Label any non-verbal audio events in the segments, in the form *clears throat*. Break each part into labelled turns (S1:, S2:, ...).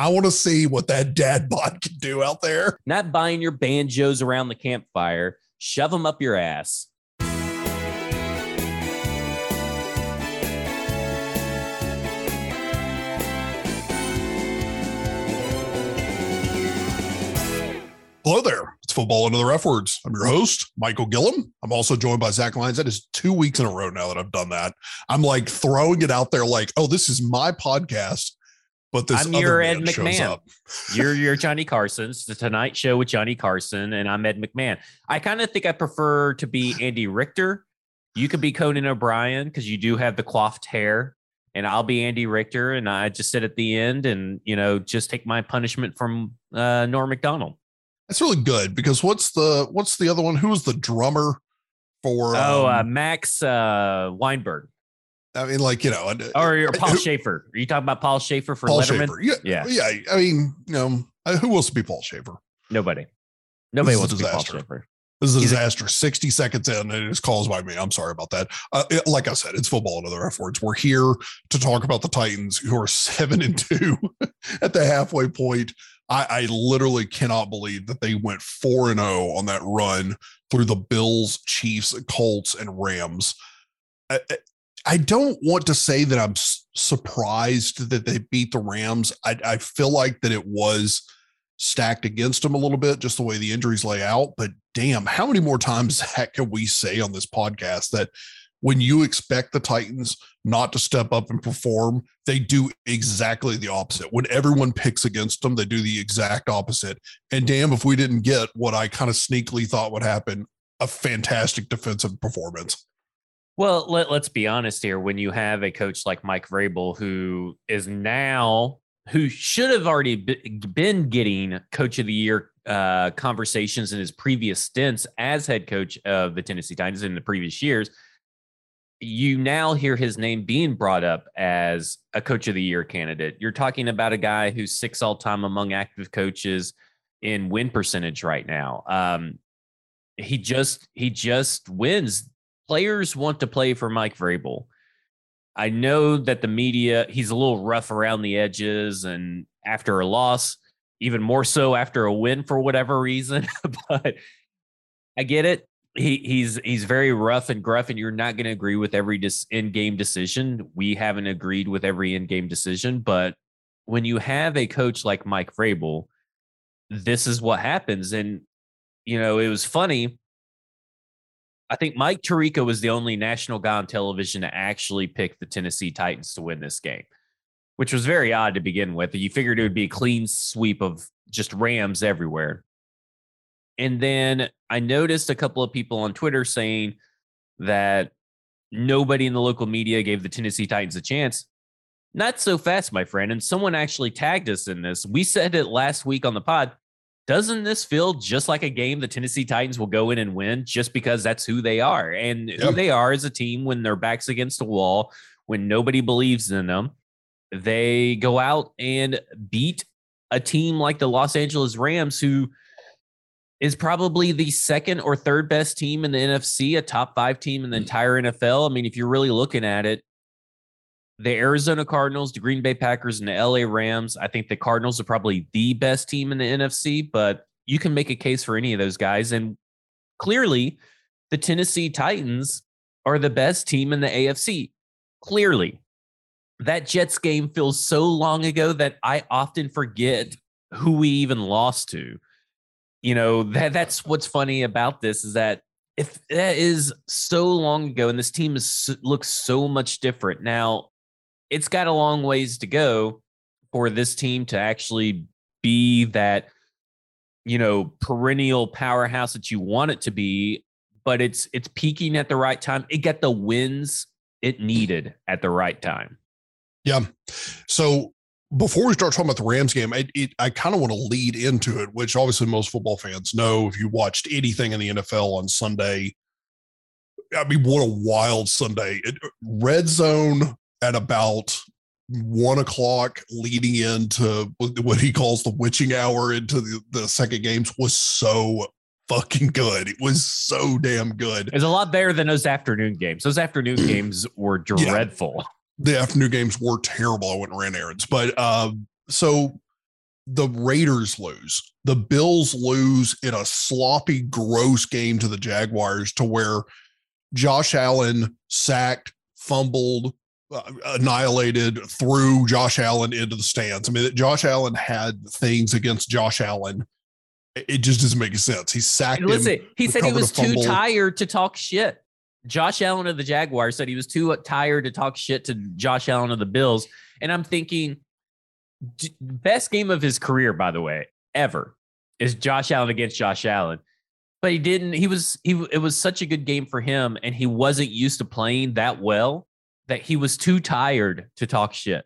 S1: I want to see what that dad bod can do out there.
S2: Not buying your banjos around the campfire. Shove them up your ass.
S1: Hello there. It's football under the F words. I'm your host, Michael Gillum. I'm also joined by Zach Lyons. That is two weeks in a row now that I've done that. I'm like throwing it out there, like, oh, this is my podcast, but this
S2: I'm
S1: other
S2: your Ed
S1: shows
S2: McMahon.
S1: up. *laughs*
S2: You're your Johnny Carson's the Tonight Show with Johnny Carson, and I'm Ed McMahon. I kind of think I prefer to be Andy Richter. You could be Conan O'Brien because you do have the coiffed hair, and I'll be Andy Richter, and I just sit at the end and you know just take my punishment from uh, Norm Macdonald.
S1: That's really good because what's the what's the other one? Who was the drummer for?
S2: oh, uh,
S1: um,
S2: Max uh, Weinberg
S1: I mean, like you know,
S2: or, or Paul
S1: who-
S2: Shaffer. Are you talking about Paul Shaffer for
S1: Paul
S2: Letterman?
S1: Shaffer. Yeah,
S2: Yeah.
S1: yeah. I mean, you know, uh, who wants to be Paul Shaffer?
S2: Nobody. Nobody
S1: is a
S2: wants to be Paul. Shaffer.
S1: This is a
S2: He's
S1: disaster. 60 seconds in, and it is caused by me. I'm sorry about that. Uh, it- like I said, it's football and other F words. We're here to talk about the Titans, who are *laughs* seven and two *laughs* at the halfway point. I, I literally cannot believe that they went four and zero on that run through the Bills, Chiefs, Colts, and Rams. I, I- don't want to say that I'm surprised that they beat the Rams. I, I feel like that it was stacked against them a little bit, just the way the injuries lay out. But damn, how many more times *laughs* Zach, can we say on this podcast that when you expect the Titans not to step up and perform, they do exactly the opposite. When everyone picks against them, they do the exact opposite. And damn, if we didn't get what I kind of sneakily thought would happen, a fantastic defensive performance.
S2: Well, let, let's be honest here. When you have a coach like Mike Vrabel, who is now, who should have already been getting coach of the year uh, conversations in his previous stints as head coach of the Tennessee Titans in the previous years, you now hear his name being brought up as a coach of the year candidate. You're talking about a guy who's six all time among active coaches in win percentage right now. Um, he just he just wins players want to play for Mike Vrabel. I know that the media, he's a little rough around the edges and after a loss, even more so after a win for whatever reason. *laughs* but I get it. He he's he's very rough and gruff, and you're not going to agree with every dis- in-game decision. We haven't agreed with every in-game decision, but when you have a coach like Mike Vrabel, this is what happens. And you know, it was funny. I think Mike Tirico was the only national guy on television to actually pick the Tennessee Titans to win this game, which was very odd to begin with. You figured it would be a clean sweep of just Rams everywhere. And then I noticed a couple of people on Twitter saying that nobody in the local media gave the Tennessee Titans a chance. Not so fast, my friend. And someone actually tagged us in this. We said it last week on the pod doesn't this feel just like a game the Tennessee Titans will go in and win just because that's who they are? And who they are as a team when their backs against the wall, when nobody believes in them, they go out and beat a team like the Los Angeles Rams, who is probably the second or third best team in the NFC, a top five team in the mm. entire NFL. I mean, if you're really looking at it, the Arizona Cardinals, the Green Bay Packers, and the LA Rams. I think the Cardinals are probably the best team in the NFC, but you can make a case for any of those guys. And clearly, the Tennessee Titans are the best team in the AFC. Clearly, that Jets game feels so long ago that I often forget who we even lost to. You know, that that's what's funny about this is that if that is so long ago and this team is looks so much different now it's got a long ways to go for this team to actually be that you know perennial powerhouse that you want it to be but it's it's peaking at the right time it got the wins it needed at the right time
S1: Yeah. So before we start talking about the Rams game, it, it, I kind of want to lead into it, which obviously most football fans know if you watched anything in the NFL on Sunday. I mean, what a wild Sunday. It, uh, red zone at about one o'clock leading into what he calls the witching hour into the, the second games was so fucking good. It was so damn good.
S2: it's a lot better than those afternoon games those afternoon *clears throat* games were dreadful
S1: the afternoon games were terrible. I went and ran errands, but um, so the Raiders lose. The Bills lose in a sloppy, gross game to the Jaguars to where Josh Allen sacked, fumbled, uh, Uh, annihilated, threw Josh Allen into the stands. I mean, Josh Allen had things against Josh Allen. It just doesn't make sense. He sacked
S2: Listen,
S1: him.
S2: he said he was too tired to talk shit. Josh Allen of the Jaguars said he was too uh, tired to talk shit to Josh Allen of the Bills. And I'm thinking, best game of his career, by the way, ever is Josh Allen against Josh Allen. But he didn't, he was, he, it was such a good game for him. And he wasn't used to playing that well that he was too tired to talk shit.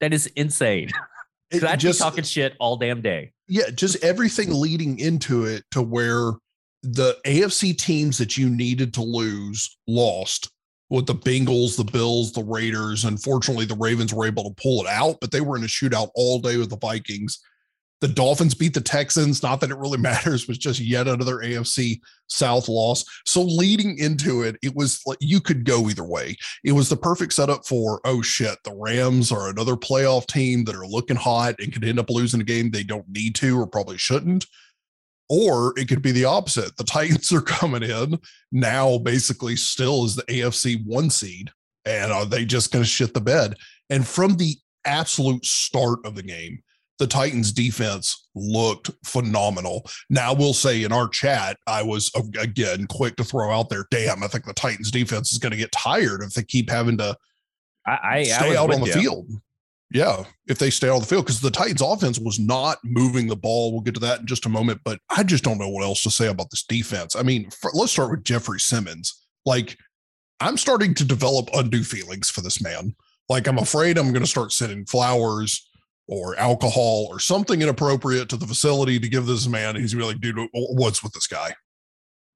S2: That is insane. *laughs* It I'd just, be talking shit all damn day.
S1: Yeah, just everything leading into it to where the AFC teams that you needed to lose lost with the Bengals, the Bills, the Raiders. Unfortunately, the Ravens were able to pull it out, but they were in a shootout all day with the Vikings. The Dolphins beat the Texans. Not that it really *laughs* matters, was just yet another AFC South loss. So leading into it, it was like you could go either way. It was the perfect setup for oh shit, the Rams are another playoff team that are looking hot and could end up losing a game they don't need to or probably shouldn't. Or it could be the opposite. The *laughs* Titans are coming in now, basically, still as the AFC one seed. And are they just going to shit the bed? And from the absolute start of the game, the Titans defense looked phenomenal. Now, we'll say in our chat, I was again quick to throw out there, damn, I think the Titans defense is going to get tired if they keep having to
S2: I, I
S1: stay I out on the you. field. Yeah, if they stay on the field, because the Titans offense was not moving the ball. We'll get to that in just a moment, but I just don't know what else to say about this defense. I mean, for, let's start with Jeffrey Simmons. Like, I'm starting to develop undue feelings for this man. Like, I'm afraid I'm going to start sending flowers or alcohol or something inappropriate to the facility to give this man. He's really, like, dude, what's with this guy?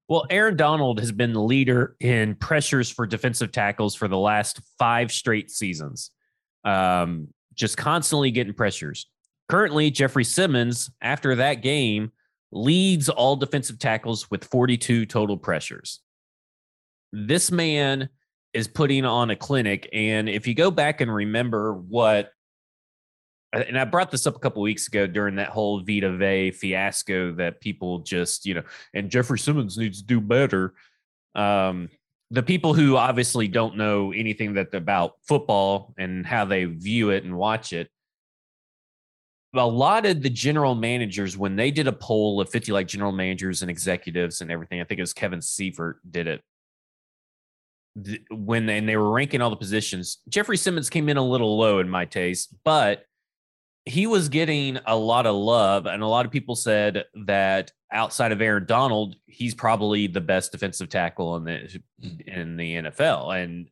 S2: Well, Aaron Donald has been the leader in pressures for defensive tackles for the last five straight seasons. Um, just constantly getting pressures. Currently, Jeffrey Simmons, after that game, leads all defensive tackles with 42 total pressures. This man is putting on a clinic. And if you go back and remember what, and I brought this up a couple weeks ago during that whole Vita Vea fiasco that people just, you know, and Jeffrey Simmons needs to do better. Um, the people who obviously don't know anything that about football and how they view it and watch it a lot of the general managers when they did a poll of 50 like general managers and executives and everything i think it was kevin seifert did it when and they were ranking all the positions jeffrey simmons came in a little low in my taste but he was getting a lot of love, and a lot of people said that outside of Aaron Donald, he's probably the best defensive tackle in the in the NFL, and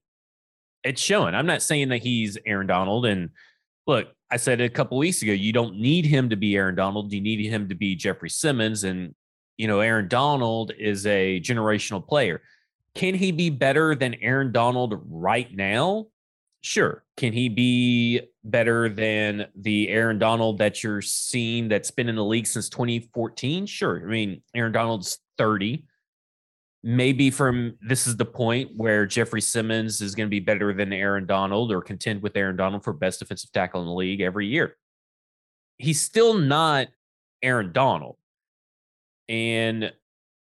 S2: it's showing. I'm not saying that he's Aaron Donald, and look, I said a couple weeks ago, you don't need him to be Aaron Donald. You need him to be Jeffrey Simmons, and you know Aaron Donald is a generational player. Can he be better than Aaron Donald right now? Sure. Can he be better than the Aaron Donald that you're seeing that's been in the league since 2014? Sure. I mean, Aaron Donald's 30. Maybe from this is the point where Jeffrey Simmons is going to be better than Aaron Donald or contend with Aaron Donald for best defensive tackle in the league every year. He's still not Aaron Donald. And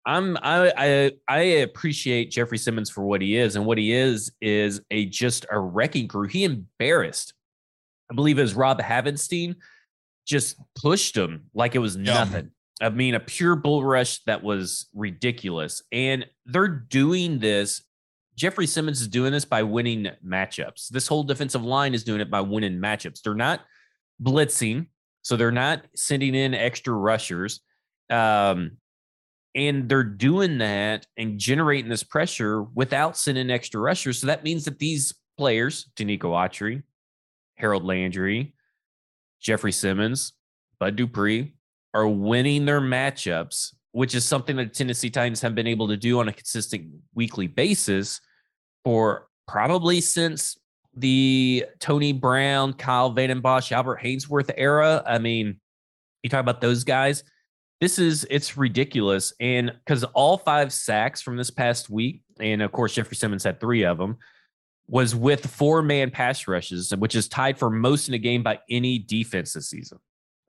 S2: I'm I, I I appreciate Jeffrey Simmons for what he is, and what he is is a just a wrecking crew. He embarrassed, I believe, as Rob Havenstein just pushed him like it was yeah. nothing. I mean, a pure bull rush that was ridiculous, and they're doing this. Jeffrey Simmons is doing this by winning matchups. This whole defensive line is doing it by winning matchups. They're not blitzing, so they're not sending in extra rushers. Um, and they're doing that and generating this pressure without sending extra rushers. So that means that these players, Denico Autry, Harold Landry, Jeffrey Simmons, Bud Dupree, are winning their matchups, which is something that Tennessee Titans have been able to do on a consistent weekly basis for probably since the Tony Brown, Kyle Vanden Bosch, Albert Haynesworth era. I mean, you talk about those guys this is it's ridiculous and because all five sacks from this past week and of course jeffrey simmons had three of them was with four man pass rushes which is tied for most in a game by any defense this season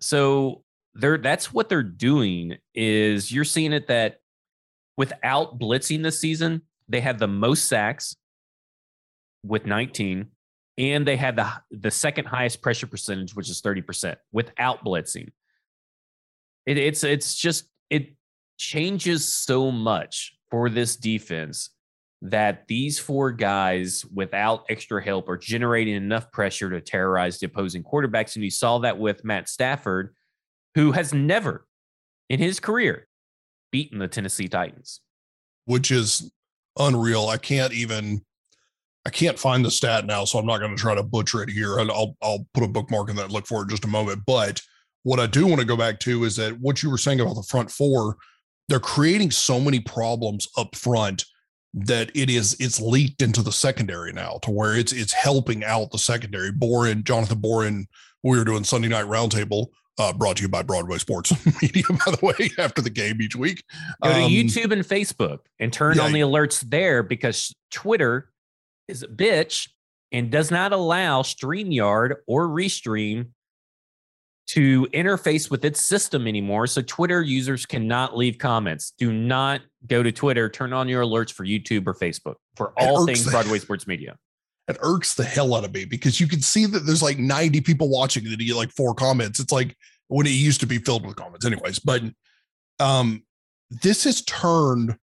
S2: So they're that's what they're doing is you're seeing it that without blitzing this season, they had the most sacks with 19 and they had the the second highest pressure percentage which is 30% without blitzing. It, it's it's just it changes so much for this defense that these four guys without extra help are generating enough pressure to terrorize the opposing quarterbacks and you saw that with Matt Stafford who has never in his career beaten the Tennessee Titans.
S1: Which is unreal. I can't even I can't find the stat now, so I'm not going to try to butcher it here. And I'll I'll put a bookmark in that look for it just a moment. But what I do want to go back to is that what you were saying about the front four, they're creating so many problems up front that it is it's leaked into the secondary now to where it's it's helping out the secondary. Boren, Jonathan Boren, we were doing Sunday night roundtable uh, brought to you by Broadway Sports *laughs* Media, by the way, after the game each week.
S2: Go to um, YouTube and Facebook and turn yeah, on the alerts there because Twitter is a bitch and does not allow StreamYard or Restream to interface with its system anymore. So Twitter users cannot leave comments. Do not go to Twitter. Turn on your alerts for YouTube or Facebook for all things Broadway *laughs* Sports Media
S1: it irks the hell out of me because you can see that there's like 90 people watching that you get like four comments. It's like when it used to be filled with comments, anyways. But um, this has turned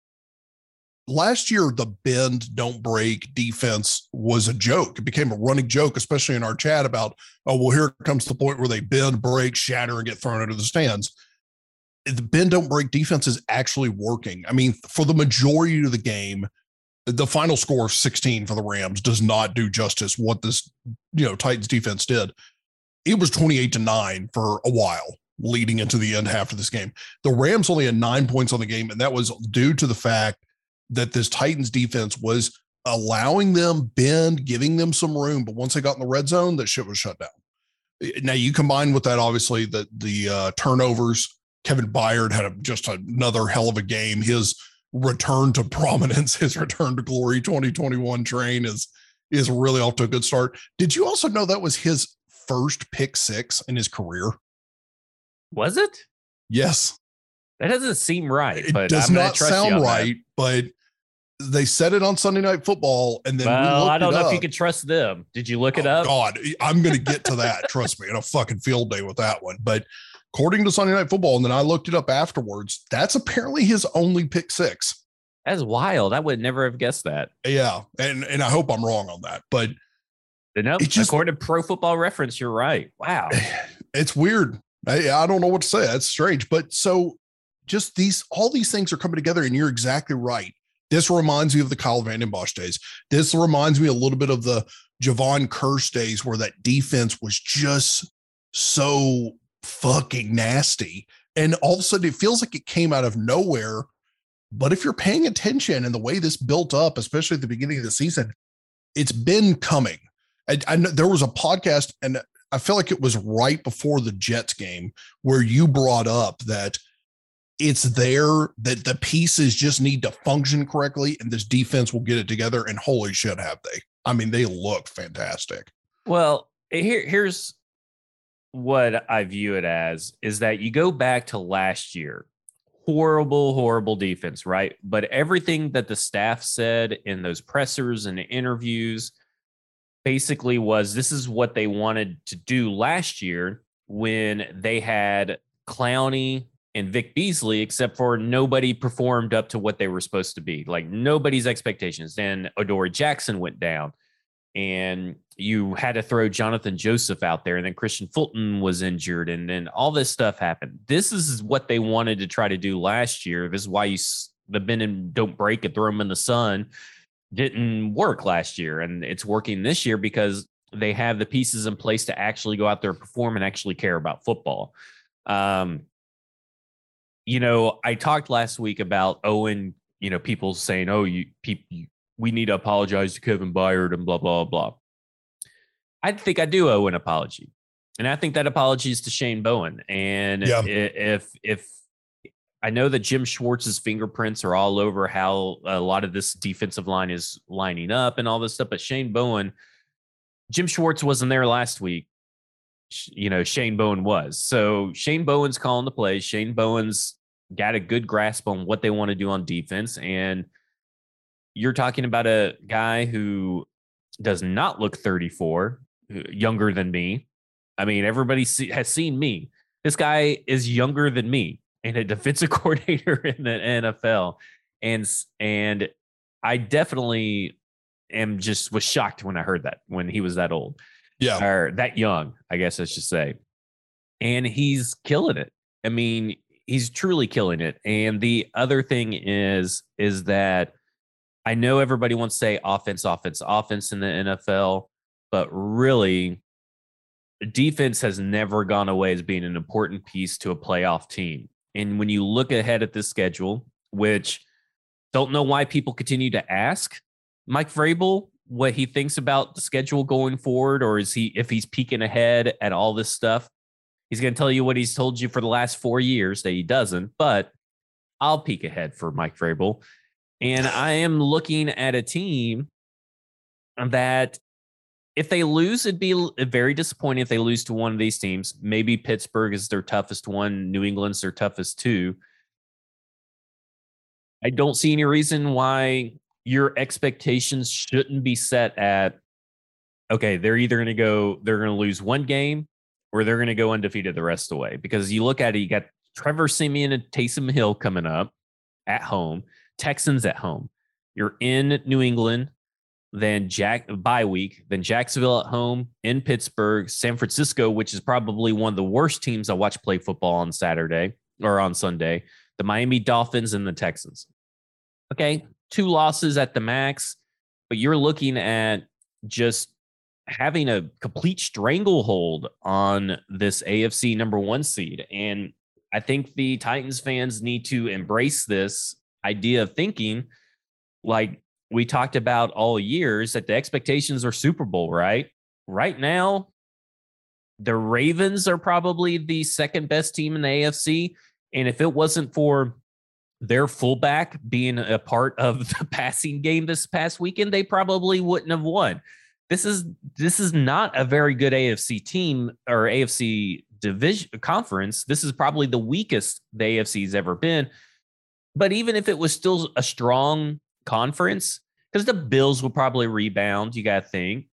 S1: last year the bend don't break defense was a joke it became a running joke especially in our chat about oh well here comes the point where they bend break shatter and get thrown into the stands the bend don't break defense is actually working i mean for the majority of the game the final score of 16 for the Rams does not do justice what this, you know, Titans defense did. It was 28 to 9 for a while leading into the end half of this game. The Rams only had 9 points on the game and that was due to the fact that this Titans defense was allowing them bend, giving them some room, but once they got in the red zone, that shit was shut down. Now you combine with that obviously the the uh, turnovers. Kevin Byard had a, just another hell of a game. His return to *laughs* prominence, his return to glory 2021 train is is really off to a good start. Did you also know that was his first pick six in his career?
S2: Was it?
S1: Yes.
S2: That doesn't seem right. It
S1: but does I'm not sound right, that. but they said it on Sunday Night Football, and then
S2: well,
S1: we
S2: I don't know
S1: up.
S2: if you could trust them. Did you look it
S1: oh,
S2: up?
S1: God, I'm going to get to that. *laughs* trust me, in a fucking field day with that one. But according to Sunday Night Football, and then I looked it up afterwards. That's apparently his only pick six.
S2: That's wild. I would never have guessed that.
S1: Yeah, and and I hope I'm wrong on that, but
S2: no, just, according to Pro Football Reference, you're right. Wow, *sighs*
S1: it's weird. I, I don't know what to say. That's strange, but so just these all these things are coming together, and you're exactly right. This reminds me of the Kyle Vanden Bosch days. This reminds me a little bit of the Javon Kearse days, where that defense was just so fucking nasty. And all of a sudden, it feels like it came out of nowhere. But if you're paying attention and the way this built up, especially at the beginning of the season, it's been coming. I, I know there was a podcast, and I feel like it was right before the Jets game where you brought up that it's there that the pieces just need to function correctly, and this defense will get it together. And holy shit, have they? I mean, they look fantastic.
S2: Well, here, here's what I view it as is that you go back to last year, horrible, horrible defense, right? But everything that the staff said in those pressers and interviews basically was this is what they wanted to do last year when they had Clowney and Vic Beasley, except for nobody performed up to what they were supposed to be. Like nobody's expectations. Then Adoree Jackson went down and you had to throw Johnathan Joseph out there, and then Kristian Fulton was injured, and then all this stuff happened. This is what they wanted to try to do last year. This is why you the bend and don't break and throw them in the sun didn't work last year, and it's working this year because they have the pieces in place to actually go out there and perform and actually care about football. Um, you know, I talked last week about Owen. You know, people saying, "Oh, you people." We need to apologize to Kevin Byard and blah blah blah I think I do owe an apology. And I think that apology is to Shane Bowen. And yeah. if if I know that Jim Schwartz's fingerprints are all over how a lot of this defensive line is lining up and all this stuff, but Shane Bowen, Jim Schwartz wasn't there last week. you know Shane Bowen was. So Shane Bowen's calling the plays. Shane Bowen's got a good grasp on what they want to do on defense, and you're talking about a guy who does not look 34, uh, younger than me. I mean, everybody see, has seen me. This guy is younger than me and a *laughs* defensive coordinator in the NFL. And and I definitely am just was shocked when I heard that when he was that old.
S1: Yeah.
S2: Or that young, I guess I should say. And he's killing it. I mean, he's truly killing it. And the other thing is is that I know everybody wants to say offense, offense, offense in the NFL, but really defense has never gone away as being an important piece to a playoff team. And when you look ahead at this schedule, which don't know why people continue to ask Mike Vrabel what he thinks about the schedule going forward, or is he if he's peeking ahead at all this stuff? He's going to tell you what he's told you for the last four years that he doesn't, but I'll peek ahead for Mike Vrabel. And I am looking at a team that if they lose, it'd be very disappointing if they lose to one of these teams. Maybe Pittsburgh is their toughest one, New England's their toughest two. I don't see any reason why your expectations shouldn't be set at okay, they're either going to go, they're going to lose one game or they're going to go undefeated the rest of the way. Because you look at it, you got Trevor Siemian and Taysom Hill coming up at home, Texans at home. You're in New England then Jack bye week, then Jacksonville at home in Pittsburgh, San Francisco, which is probably one of the worst teams I watch play football on Saturday or on Sunday, the Miami Dolphins and the Texans. Okay, two losses at the max, but you're looking at just having a complete stranglehold on this AFC number 1 seed and I think the Titans fans need to embrace this idea of thinking like we talked about all years that the expectations are Super Bowl, right? Right now, the Ravens are probably the second best team in the AFC. And if it wasn't for their fullback being a part of *laughs* the passing game this past weekend, they probably wouldn't have won. This is this is not a very good AFC team or AFC division conference. This is probably the weakest the AFC's ever been. But even if it was still a strong conference because the Bills will probably rebound. You got to think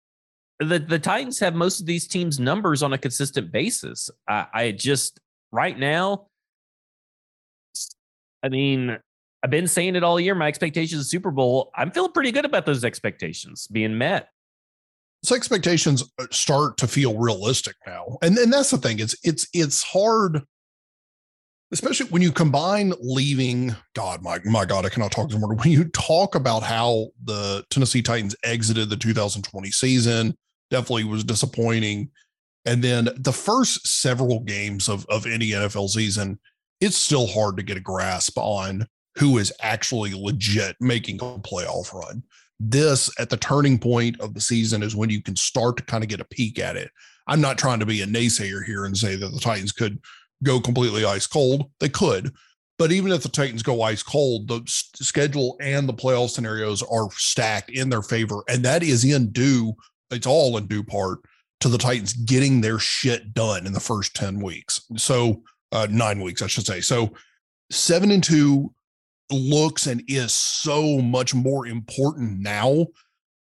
S2: the the Titans have most of these teams' numbers on a consistent basis. I, I just right now, I mean, I've been saying it all year. My expectations of Super Bowl. I'm feeling pretty good about those expectations being met.
S1: So expectations uh, start to feel realistic now, and and that's the thing. It's it's it's hard especially when you combine leaving god my my god i cannot talk morning when you talk about how the tennessee titans exited the 2020 season definitely was disappointing. And then the first several games of, of any nfl season it's still hard to get a grasp on who is actually legit making a playoff run this at the turning point of the season is when you can start to kind of get a peek at it i'm not trying to be a naysayer here and say that the titans could go completely ice cold. They could. But even if the Titans go ice cold, the schedule and the playoff scenarios are stacked in their favor. And that is in due, it's all in due part to the Titans getting their shit done in the first 10 weeks. So, uh, nine weeks, I should say. So, seven and two looks and is so much more important now.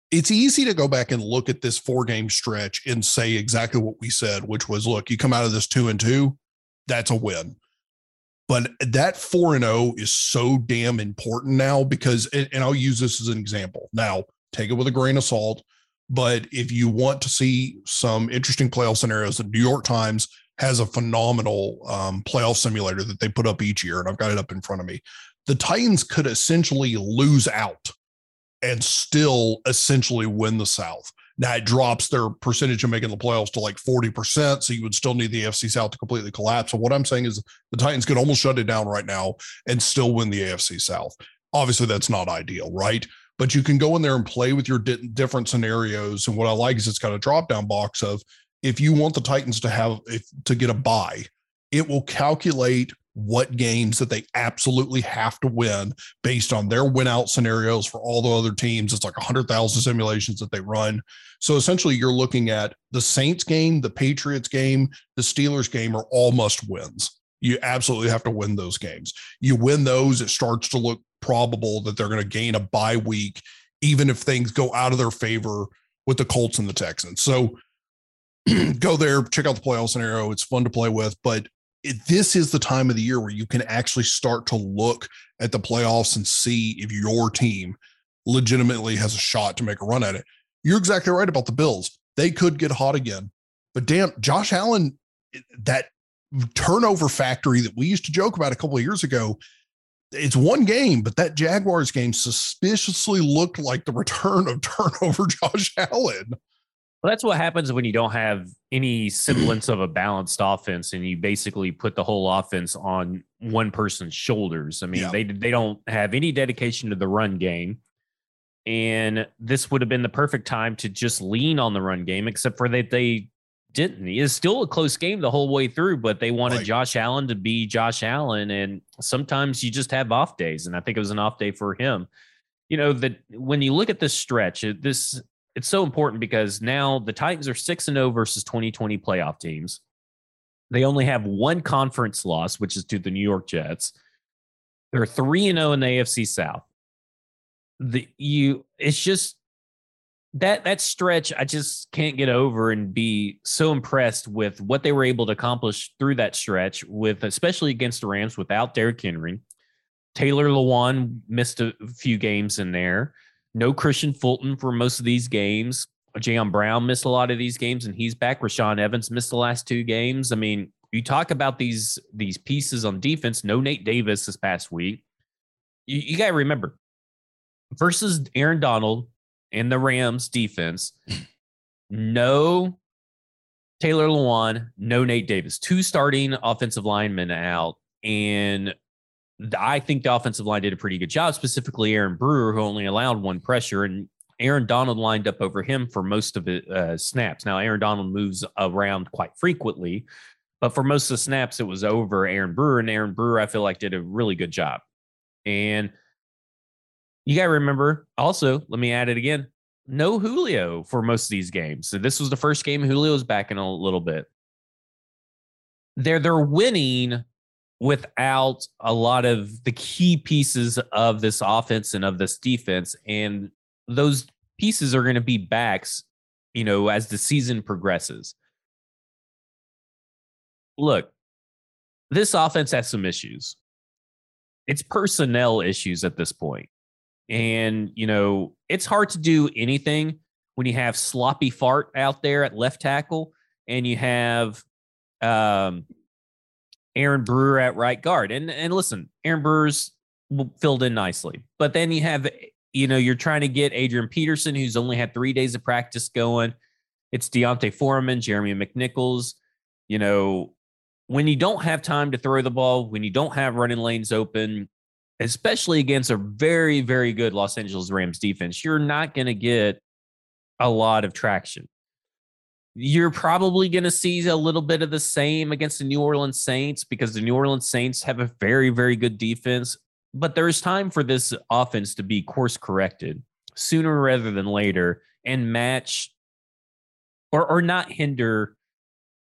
S1: It's easy to go back and look at this four game stretch and say exactly what we said, which was look, you come out of this two and two, that's a win. But that 4 and 0 is so damn important now because, and I'll use this as an example. Now, take it with a grain of salt. But if you want to see some interesting playoff scenarios, the New York Times has a phenomenal um, playoff simulator that they put up each year, and I've got it up in front of me. The Titans could essentially lose out and still essentially win the South. Now it drops their percentage of making the playoffs to like 40%. So you would still need the AFC South to completely collapse. So what I'm saying is the Titans could almost shut it down right now and still win the AFC South. Obviously, that's not ideal, right? But you can go in there and play with your di- different scenarios. And what I like is it's got a drop down box of if you want the Titans to have if, to get a buy, it will calculate what games that they absolutely have to win based on their win out scenarios for all the other teams. It's like 100,000 simulations that they run. So essentially, you're looking at the Saints game, the Patriots game, the Steelers game are all must wins. You absolutely have to win those games. You win those, it starts to look probable that they're going to gain a bye week, even if things go out of their favor with the Colts and the Texans. So *clears throat* go there, check out the playoff scenario. It's fun to play with, but it, this is the time of the year where you can actually start to look at the playoffs and see if your team legitimately has a shot to make a run at it. You're exactly right about the Bills. They could get hot again. But damn, Josh Allen, that turnover factory that we used to joke about a couple of years ago, it's one game, but that Jaguars game suspiciously looked like the return of *laughs* turnover Josh Allen.
S2: Well, that's what happens when you don't have any semblance of a balanced offense, and you basically put the whole offense on one person's shoulders. I mean, yeah. they they don't have any dedication to the run game, and this would have been the perfect time to just lean on the run game, except for that they didn't. It's still a close game the whole way through, but they wanted right. Josh Allen to be Josh Allen, and sometimes you just have off days, and I think it was an off day for him. You know that when you look at this stretch, this it's so important because now the Titans are 6 and 0 versus 2020 playoff teams. They only have one conference loss, which is to the New York Jets. They're 3 and 0 in the AFC South. The you it's just that that stretch I just can't get over and be so impressed with what they were able to accomplish through that stretch with especially against the Rams without Derrick Henry. Taylor Lewan missed a few games in there. No Kristian Fulton for most of these games. Jayon Brown missed a lot of these games, and he's back. Rashaan Evans missed the last two games. I mean, you talk about these these pieces on defense. No Nate Davis this past week. You, you got to remember versus Aaron Donald and the Rams defense. No Taylor Lewan, no Nate Davis. Two starting offensive linemen out, and I think the offensive line did a pretty good job, specifically Aaron Brewer, who only allowed one pressure, and Aaron Donald lined up over him for most of the uh, snaps. Now, Aaron Donald moves around quite frequently, but for most of the snaps, it was over Aaron Brewer, and Aaron Brewer, I feel like, did a really good job. And you got to remember also, let me add it again no Julio for most of these games. So this was the first game Julio was back in a little bit. They're they're winning without a lot of the key pieces of this offense and of this defense. And those pieces are going to be backs, you know, as the season progresses. Look, this offense has some issues. It's personnel issues at this point. And, you know, it's hard to do anything when you have sloppy fart out there at left tackle and you have um, Aaron Brewer at right guard. And and listen, Aaron Brewer's filled in nicely. But then you have, you know, you're trying to get Adrian Peterson, who's only had three days of practice going. It's D'Onta Foreman, Jeremy McNichols. You know, when you don't have time to throw the ball, when you don't have running lanes open, especially against a very, very good Los Angeles Rams defense, you're not going to get a lot of traction. You're probably going to see a little bit of the same against the New Orleans Saints because the New Orleans Saints have a very, very good defense. But there's time for this offense to be course corrected sooner rather than later and match or, or not hinder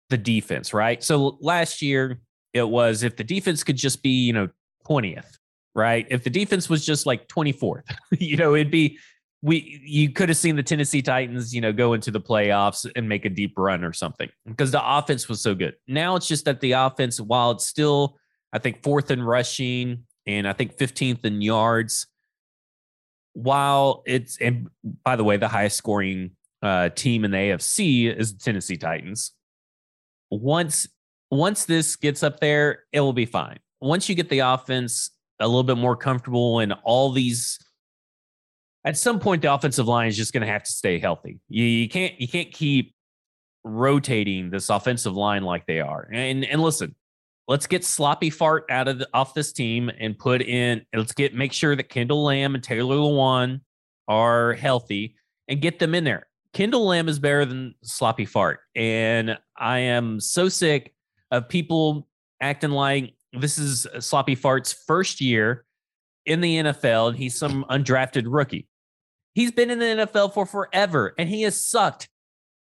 S2: the defense, right? So last year, it was if the defense could just be, you know, 20th, right? If the defense was just like 24th, *laughs* you know, it'd be we you could have seen the Tennessee Titans, you know, go into the playoffs and make a deep run or something because the offense was so good. Now it's just that the offense, while it's still, I think, fourth in rushing and I think 15th in yards, while it's and by the way, the highest scoring uh, team in the AFC is the Tennessee Titans. Once once this gets up there, it will be fine. Once you get the offense a little bit more comfortable and all these at some point the offensive line is just going to have to stay healthy. You, you, can't you can't keep rotating this offensive line like they are. And and listen, let's get sloppy fart out of the, off this team and put in. Let's get make sure that Kendall Lamm and Taylor Lewan are healthy and get them in there. Kendall Lamm is better than sloppy fart, and I am so sick of people acting like this is uh, Sloppy Fart's first year in the NFL, and he's some undrafted rookie. He's been in the NFL for forever, and he has sucked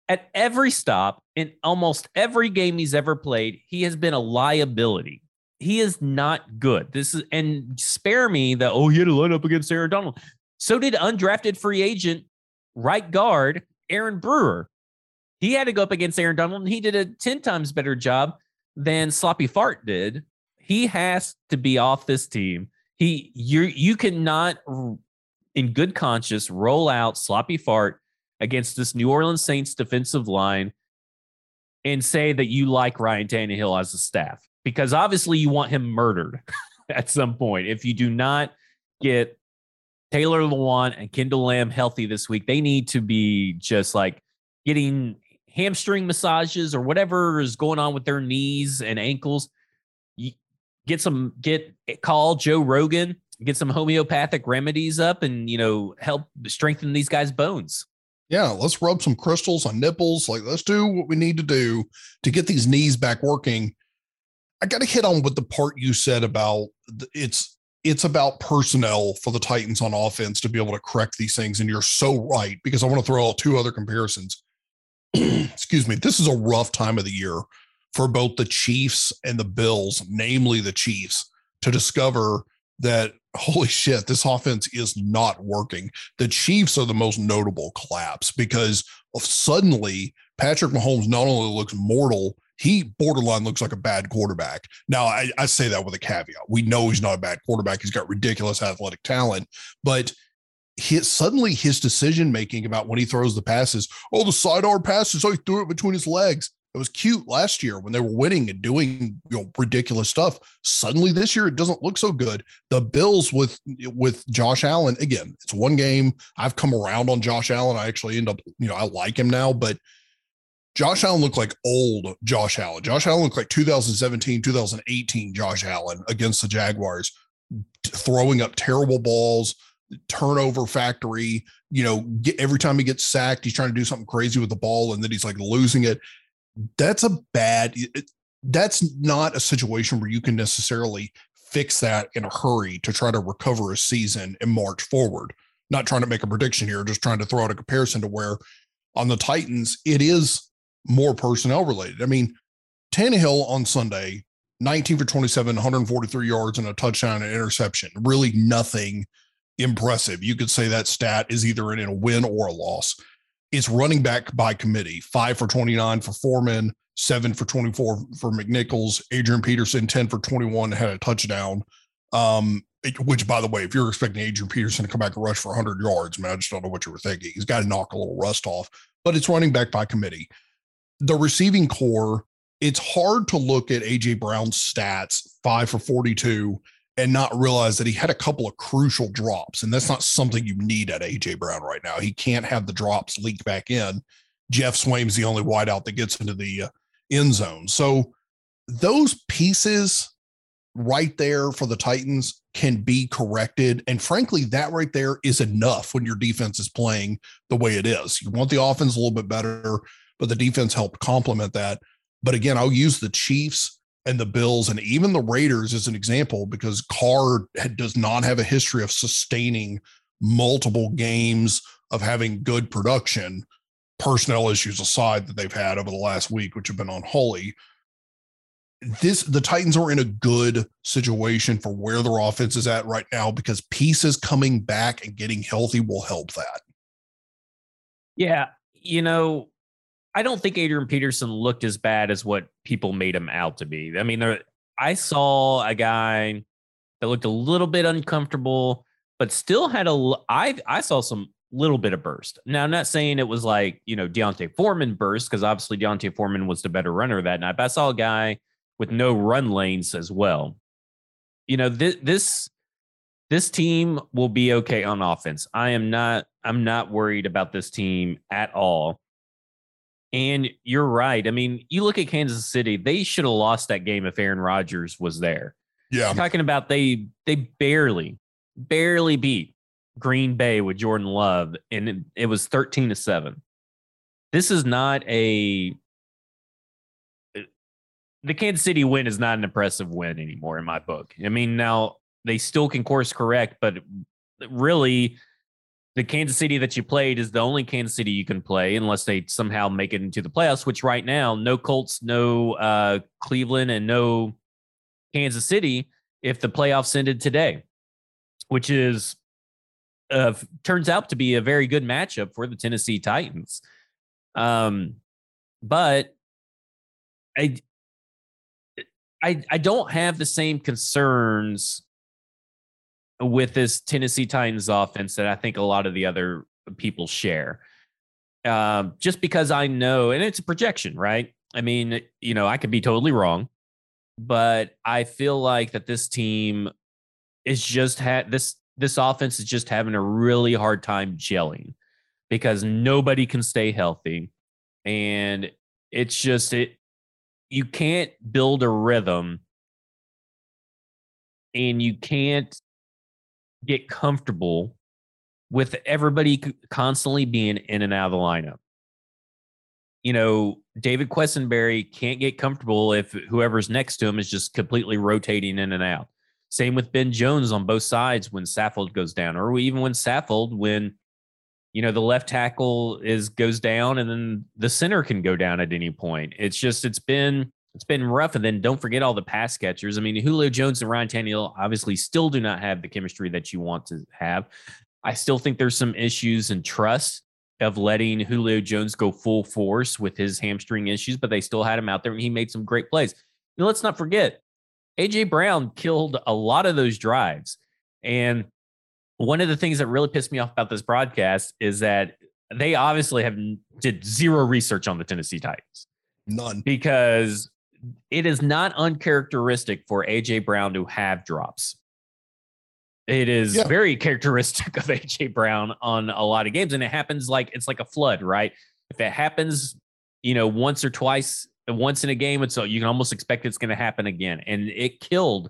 S2: at every stop in almost every game he's ever played. He has been a liability. He is not good. This is and spare me the oh he had to line up against Aaron Donald. So did undrafted free agent right guard Aaron Brewer. He had to go up against Aaron Donald, and he did a ten times better job than Sloppy Fart did. He has to be off this team. He you you cannot in good conscience roll out Sloppy Fart against this New Orleans Saints defensive line and say that you like Ryan Tannehill as a staff because obviously you want him murdered *laughs* at some point. If you do not get Taylor Lewan and Kendall Lamm healthy this week, they need to be just like getting hamstring massages or whatever is going on with their knees and ankles. get some, get eh, call Joe Rogan, get some homeopathic remedies up and, you know, help strengthen these guys' bones
S1: yeah, let's rub some crystals on nipples. Like, let's do what we need to do to get these knees back working. I got to hit on with the part you said about it's it's about personnel for the Titans on offense to be able to correct these things. And you're so right because I want to throw out two other comparisons. *clears throat* Excuse me. This is a rough time of the year for both the Chiefs and the Bills, namely the Chiefs, to discover that holy shit, this offense is not working. The Chiefs are the most notable collapse because suddenly Patrick Mahomes not only looks mortal, he borderline looks like a bad quarterback. Now, I, I say that with a caveat. We know he's not a bad quarterback. He's got ridiculous athletic talent, but his, suddenly his decision making about when he throws the passes, oh, the sidearm passes, oh, he threw it between his legs. It was cute last year when they were winning and doing you know ridiculous stuff. Suddenly this year it doesn't look so good. The Bills with with Josh Allen again, it's one game. I've come around on Josh Allen. I actually end up you know I like him now, but Josh Allen looked like old Josh Allen. Josh Allen looked like 2017, 2018 Josh Allen against the Jaguars, throwing up terrible balls, turnover factory. You know, get, every time he gets sacked, he's trying to do something crazy with the ball, and then he's like losing it that's a bad that's not a situation where you can necessarily fix that in a hurry to try to recover a season and march forward. Not trying to make a prediction here, just trying to throw out a comparison to where on the Titans, it is more personnel related. I mean, Tannehill on Sunday, 19 for 27, 143 yards and a touchdown and interception. Really nothing impressive. You could say that stat is either in a win or a loss it's running back by committee five for 29 for Foreman, seven for 24 for McNichols, Adrian Peterson, 10 for 21, had a touchdown. Um, which, by the way, if you're expecting Adrian Peterson to come back and rush for 100 yards, man, I just don't know what you were thinking. He's got to knock a little rust off, but it's running back by committee. The receiving corps, it's hard to look at AJ Brown's stats, five for 42, and not realize that he had a couple of crucial drops. And that's not something you need at AJ Brown right now. He can't have the drops leak back in. Geoff Swaim's the only wideout that gets into the uh, end zone. So those pieces right there for the Titans can be corrected. And frankly, that right there is enough when your defense is playing the way it is. You want the offense a little bit better, but the defense helped complement that. But again, I'll use the Chiefs and the Bills and even the Raiders as an example, because Carr does not have a history of sustaining multiple games of having good production, personnel issues aside that they've had over the last week, which have been unholy. This the Titans are in a good situation for where their offense is at right now because pieces coming back and getting healthy will help that.
S2: Yeah, you know, I don't think Adrian Peterson looked as bad as what people made him out to be. I mean, there, I saw a guy that looked a little bit uncomfortable, but still had a. I I saw some little bit of burst. Now, I'm not saying it was like you know D'Onta Foreman burst because obviously D'Onta Foreman was the better runner that night. But I saw a guy with no run lanes as well. You know this this this team will be okay on offense. I am not. I'm not worried about this team at all. And you're right. I mean, you look at Kansas City, they should have lost that game if Aaron Rodgers was there.
S1: Yeah. I'm
S2: talking about they they barely, barely beat Green Bay with Jordan Love, and it, it was 13 to 7. This is not a eh, the Kansas City win is not an impressive win anymore in my book. I mean, now they still can course correct, but really, the Kansas City that you played is the only Kansas City you can play unless they somehow make it into the playoffs. Which right now, no Colts, no uh, Cleveland, and no Kansas City. If the playoffs ended today, which is uh, turns out to be a very good matchup for the Tennessee Titans. Um, but I, I, I don't have the same concerns with this Tennessee Titans offense that I think a lot of the other people share. Um, just because I know, and it's a projection, right? I mean, you know, I could be totally wrong, but I feel like that this team is just had this this offense is just having a really hard time gelling because nobody can stay healthy, and it's just it. You can't build a rhythm, and you can't get comfortable with everybody constantly being in and out of the lineup. You know, David Quessenberry can't get comfortable if whoever's next to him is just completely rotating in and out. Same with Ben Jones on both sides when Saffold goes down, or even when Saffold, when you know the left tackle is goes down and then the center can go down at any point. It's just it's been it's been rough. And then don't forget all the pass catchers. I mean, Julio Jones and Ryan Tannehill obviously still do not have the chemistry that you want to have. I still think there's some issues in trust of letting Julio Jones go full force with his hamstring issues, but they still had him out there and he made some great plays. Now, let's not forget, AJ Brown killed a lot of those drives. And one of the things that really pissed me off about this broadcast is that they obviously have did zero research on the Tennessee Titans.
S1: None.
S2: Because it is not uncharacteristic for AJ Brown to have drops. It is yeah. very *laughs* characteristic of AJ Brown on a lot of games, and it happens like it's like a flood, right? If it happens, you know, once or twice, once in a game, and so uh, you can almost expect it's going to happen again. And it killed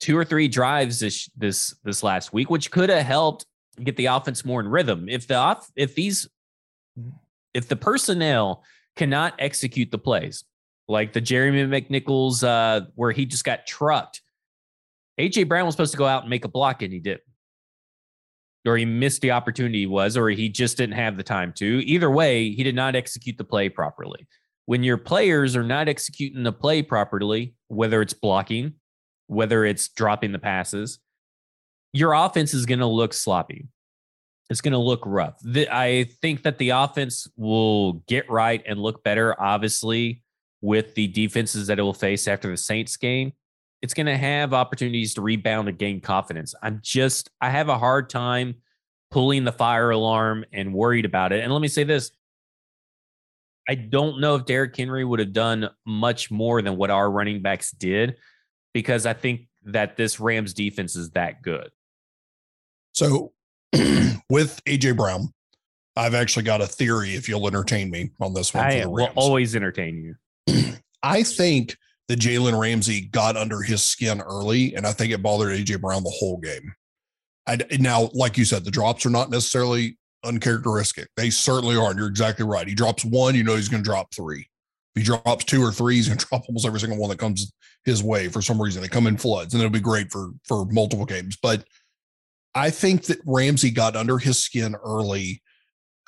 S2: two or three drives this this this last week, which could have helped get the offense more in rhythm. If the off, if these if the personnel cannot execute the plays, like the Jeremy McNichols, uh, where he just got trucked. AJ Brown was supposed to go out and make a block, and he did. Or he missed the opportunity, was, or he just didn't have the time to. Either way, he did not execute the play properly. When your players are not executing the play properly, whether it's blocking, whether it's dropping the passes, your offense is going to look sloppy. It's going to look rough. The, I think that the offense will get right and look better, obviously, with the defenses that it will face after the Saints game, it's going to have opportunities to rebound and gain confidence. I'm just, I have a hard time pulling the fire alarm and worried about it. And let me say this I don't know if Derrick Henry would have done much more than what our running backs did because I think that this Rams defense is that good.
S1: So *clears throat* with AJ Brown, I've actually got a theory if you'll entertain me on this one.
S2: I will always entertain you. *clears throat*
S1: I think that Jalen Ramsey got under his skin early, and I think it bothered AJ Brown the whole game. I, now, like you said, the drops are not necessarily uncharacteristic. They certainly are. And you're exactly right. He drops one, you know he's going to drop three. If he drops two or three, he's going *laughs* to drop almost every single one that comes his way for some reason. They come in floods, and it'll be great for for multiple games. But I think that Ramsey got under his skin early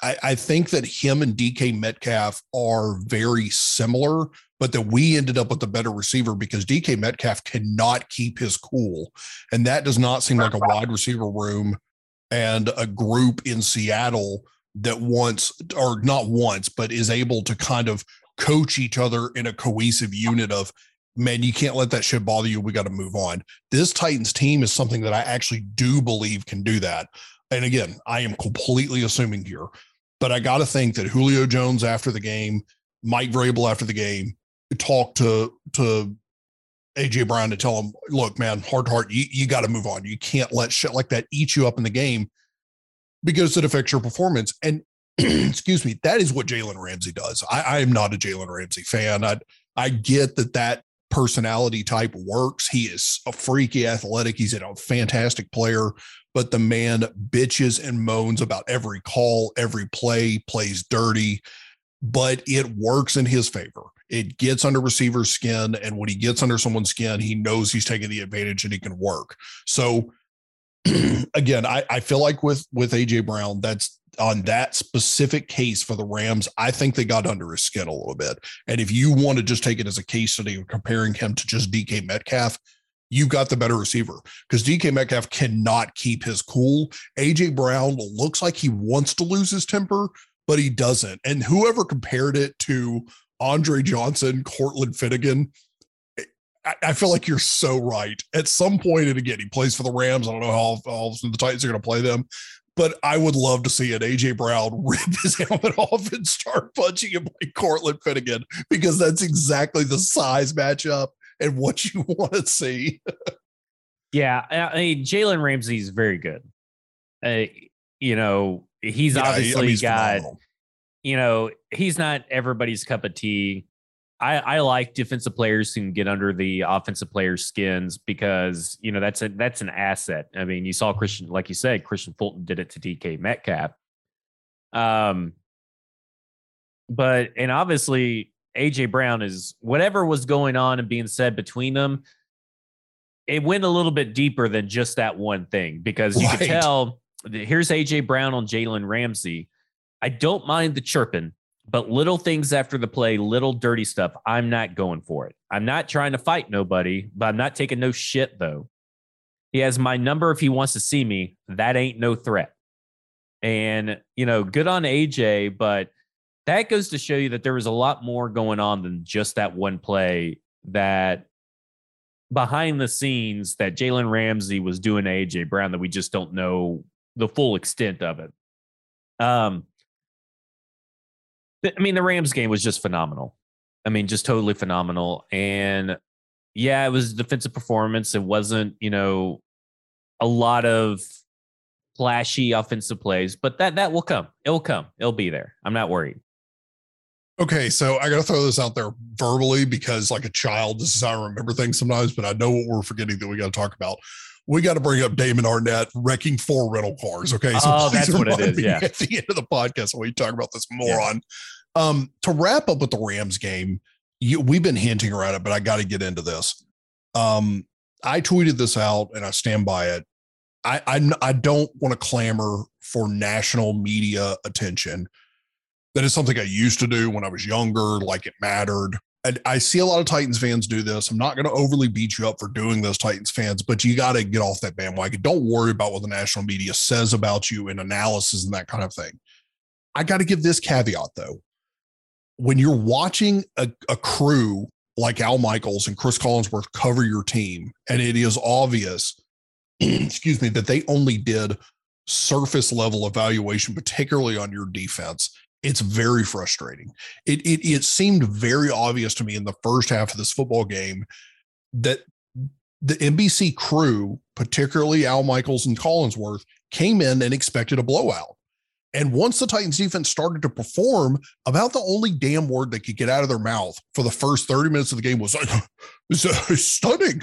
S1: I, I think that him and DK Metcalf are very similar, but that we ended up with a better receiver because DK Metcalf cannot keep his cool. And that does not seem like a wide receiver room and a group in Seattle that wants, or not once, but is able to kind of coach each other in a cohesive unit of, man, you can't let that shit bother you. We got to move on. This Titans team is something that I actually do believe can do that. And again, I am completely assuming here, but I got to think that Julio Jones after the game, Mike Vrabel after the game, talked to to AJ Brown to tell him, look, man, hard heart, you, you got to move on. You can't let shit like that eat you up in the game because it affects your performance. And *clears throat* excuse me, that is what Jalen Ramsey does. I, I am not a Jalen Ramsey fan. I I get that that personality type works. He is a freaky athletic. He's a fantastic player, but the man bitches and moans about every call, every play, plays dirty, but it works in his favor. it gets under receiver's skin. And when he gets under someone's skin, he knows he's taking the advantage and he can work. So *clears throat* again, I, I feel like with with AJ Brown, that's on that specific case for the Rams, I think they got under his skin a little bit. And if you want to just take it as a case study comparing him to just DK Metcalf, you got the better receiver because DK Metcalf cannot keep his cool. AJ Brown looks like he wants to lose his temper, but he doesn't. And whoever compared it to Andre Johnson, Cortland Finnegan, I, feel like you're so right. At some point, and again, he plays for the Rams. I don't know how, how the Titans are going to play them, but I would love to see an AJ Brown *laughs* rip his helmet off and start punching him like Cortland Finnegan because that's exactly the size matchup and what you *laughs* want to see.
S2: yeah, I mean Jalen Ramsey is very good. Uh, you know, he's yeah, obviously I mean, he's got. Phenomenal. You know, he's not everybody's cup of tea. I, I like defensive players who can get under the offensive players' skins because you know that's a that's an asset. I mean, you saw Kristian, like you said, Kristian Fulton did it to DK Metcalf. Um, but and obviously AJ Brown is whatever was going on and being said between them. It went a little bit deeper than just that one thing because you right. could tell. Here's AJ Brown on Jalen Ramsey. I don't mind the chirping. But little things after the play, little dirty stuff, I'm not going for it. I'm not trying to fight nobody, but I'm not taking no shit though. He has my number if he wants to see me. That ain't no threat. And, you know, good on AJ, but that goes to show you that there was a lot more going on than just that one play that behind the scenes that Jalen Ramsey was doing to AJ Brown that we just don't know the full extent of it. Um, I mean, the Rams game was just phenomenal. I mean, just totally phenomenal. And yeah, it was defensive performance. It wasn't, you know, a lot of flashy offensive plays, but that that will come. It will come. It'll be there. I'm not worried.
S1: Okay, so I got to throw this out there verbally because, like a child, this is how I remember things sometimes. But I know what we're forgetting that we got to talk about. We got to bring up Damon Arnette wrecking four rental cars. Okay,
S2: so oh, that's what it is. Yeah,
S1: at the end of the podcast when we talk about this moron. Um, to wrap up with the Rams game, you, we've been hinting around it, but I got to get into this. Um, I tweeted this out and I stand by it. I I, I don't want to clamor for national media attention. That is something I used to do when I was younger, like it mattered. And I see a lot of Titans fans do this. I'm not going to overly beat you up for doing this, Titans fans, but you got to get off that bandwagon. Don't worry about what the national media says about you in analysis and that kind of thing. I got to give this caveat though when you're watching a, a crew like Al Michaels and Chris Collinsworth cover your team, and it is obvious, *clears throat* excuse me, that they only did surface level evaluation, particularly on your defense. It's very frustrating. It, it it seemed very obvious to me in the first half of this football game that the NBC crew, particularly Al Michaels and Collinsworth, came in and expected a blowout. And once the Titans defense started to perform, about the only damn word they could get out of their mouth for the first 30 minutes of the game was *laughs* it's stunning.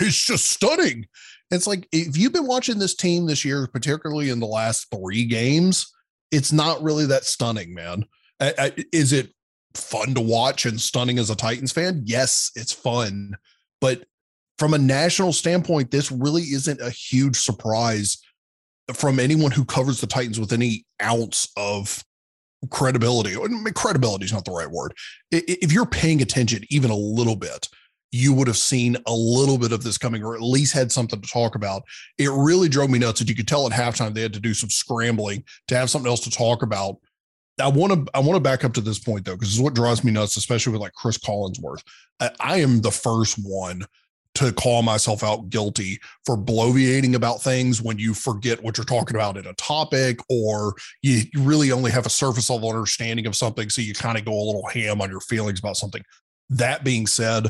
S1: It's just stunning. It's like if you've been watching this team this year, particularly in the last three games, it's not really that stunning, man. Is it fun to watch and stunning as a Titans fan? Yes, it's fun. But from a national standpoint, this really isn't a huge surprise from anyone who covers the Titans with any ounce of credibility. Credibility is not the right word. If you're paying attention even a little bit, you would have seen a little bit of this coming or at least had something to talk about. It really drove me nuts that you could tell at halftime they had to do some scrambling to have something else to talk about. I want to I want to back up to this point though, because it's what drives me nuts, especially with like Chris Collinsworth. I, I am the first one to call myself out guilty for bloviating about things when you forget what you're talking about in a topic or you really only have a surface level understanding of something. So you kind of go a little ham on your feelings about something. That being said,